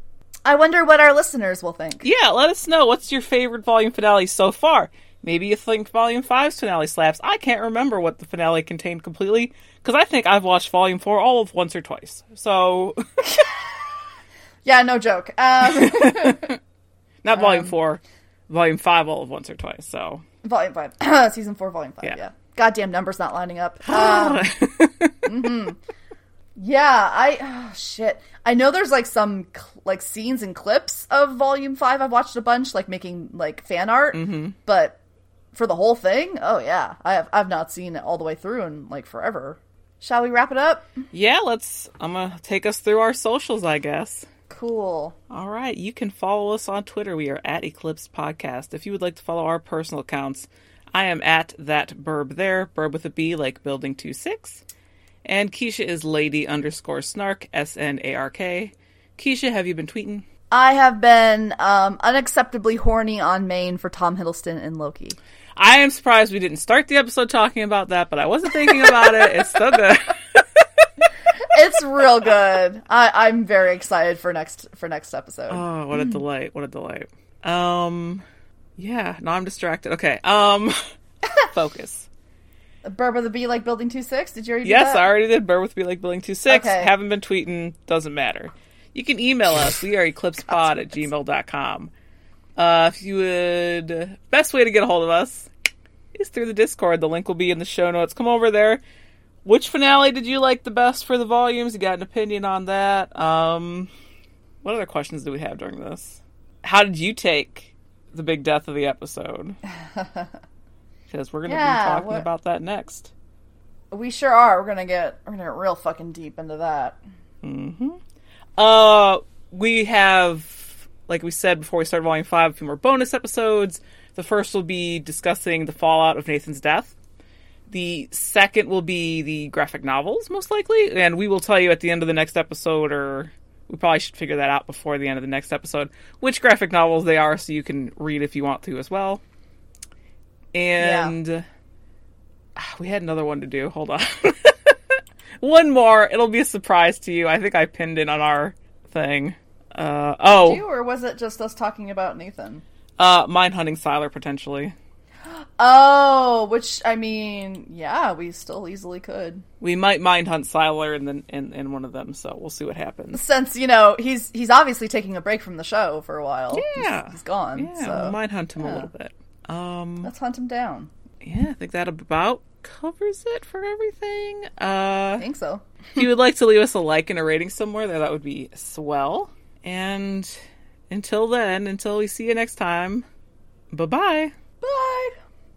I wonder what our listeners will think. Yeah, let us know what's your favorite volume finale so far. Maybe you think Volume 5's finale slaps. I can't remember what the finale contained completely because I think I've watched Volume 4 all of once or twice. So, Yeah, no joke. Um, not Volume 4, Volume 5 all of once or twice. So, volume five, season four, volume five. Yeah. Yeah. Goddamn numbers not lining up. Um, Yeah, I oh, shit. I know there's like some like scenes and clips of Volume Five. I've watched a bunch, like making like fan art. Mm-hmm. But for the whole thing, oh yeah, I have I've not seen it all the way through in like forever. Shall we wrap it up? yeah, let's. I'm going to take us through our socials, I guess. Cool. All right, you can follow us on Twitter. We are at Eclipse Podcast. If you would like to follow our personal accounts, I am at that burb there, burb with a B like building two six. And Keisha is lady underscore snark, S N A R K. Keisha, have you been tweeting? I have been um, unacceptably horny on Maine for Tom Hiddleston and Loki. I am surprised we didn't start the episode talking about that, but I wasn't thinking about it. It's still good. It's real good. I, I'm very excited for next for next episode. Oh, what a delight! What a delight. Um, yeah. No, I'm distracted. Okay. Um, focus. Burb of the Bee like Building Two Six. Did you already? do Yes? I already did. Bear with me like Billing 26. Okay. Haven't been tweeting. Doesn't matter. You can email us. We are eclipsepod at gmail.com. Uh, if you would, best way to get a hold of us is through the Discord. The link will be in the show notes. Come over there. Which finale did you like the best for the volumes? You got an opinion on that? Um, what other questions do we have during this? How did you take the big death of the episode? Because we're going to Yeah, be talking what- about that next. We sure are. We're gonna get we're gonna get real fucking deep into that. Mhm. Uh, we have, like we said before we started Volume 5, a few more bonus episodes. The first will be discussing the fallout of Nathan's death. The second will be the graphic novels, most likely. And we will tell you at the end of the next episode, or we probably should figure that out before the end of the next episode, which graphic novels they are so you can read if you want to as well. And ah, we had another one to do. Hold on. one more. It'll be a surprise to you. I think I pinned it on our thing. Uh, oh, You or was it just us talking about Nathan? uh, mine hunting Sylar potentially. Oh, which I mean, yeah, we still easily could. We might mind hunt Sylar in, the, in in one of them, so we'll see what happens. Since you know he's he's obviously taking a break from the show for a while. Yeah, he's, he's gone. Yeah, so we'll mind hunt him yeah. a little bit. Um, let's hunt him down. Yeah, I think that about covers it for everything. Uh, I think so. if you would like to leave us a like and a rating somewhere, there that would be swell. And until then, until we see you next time, bye-bye. Bye.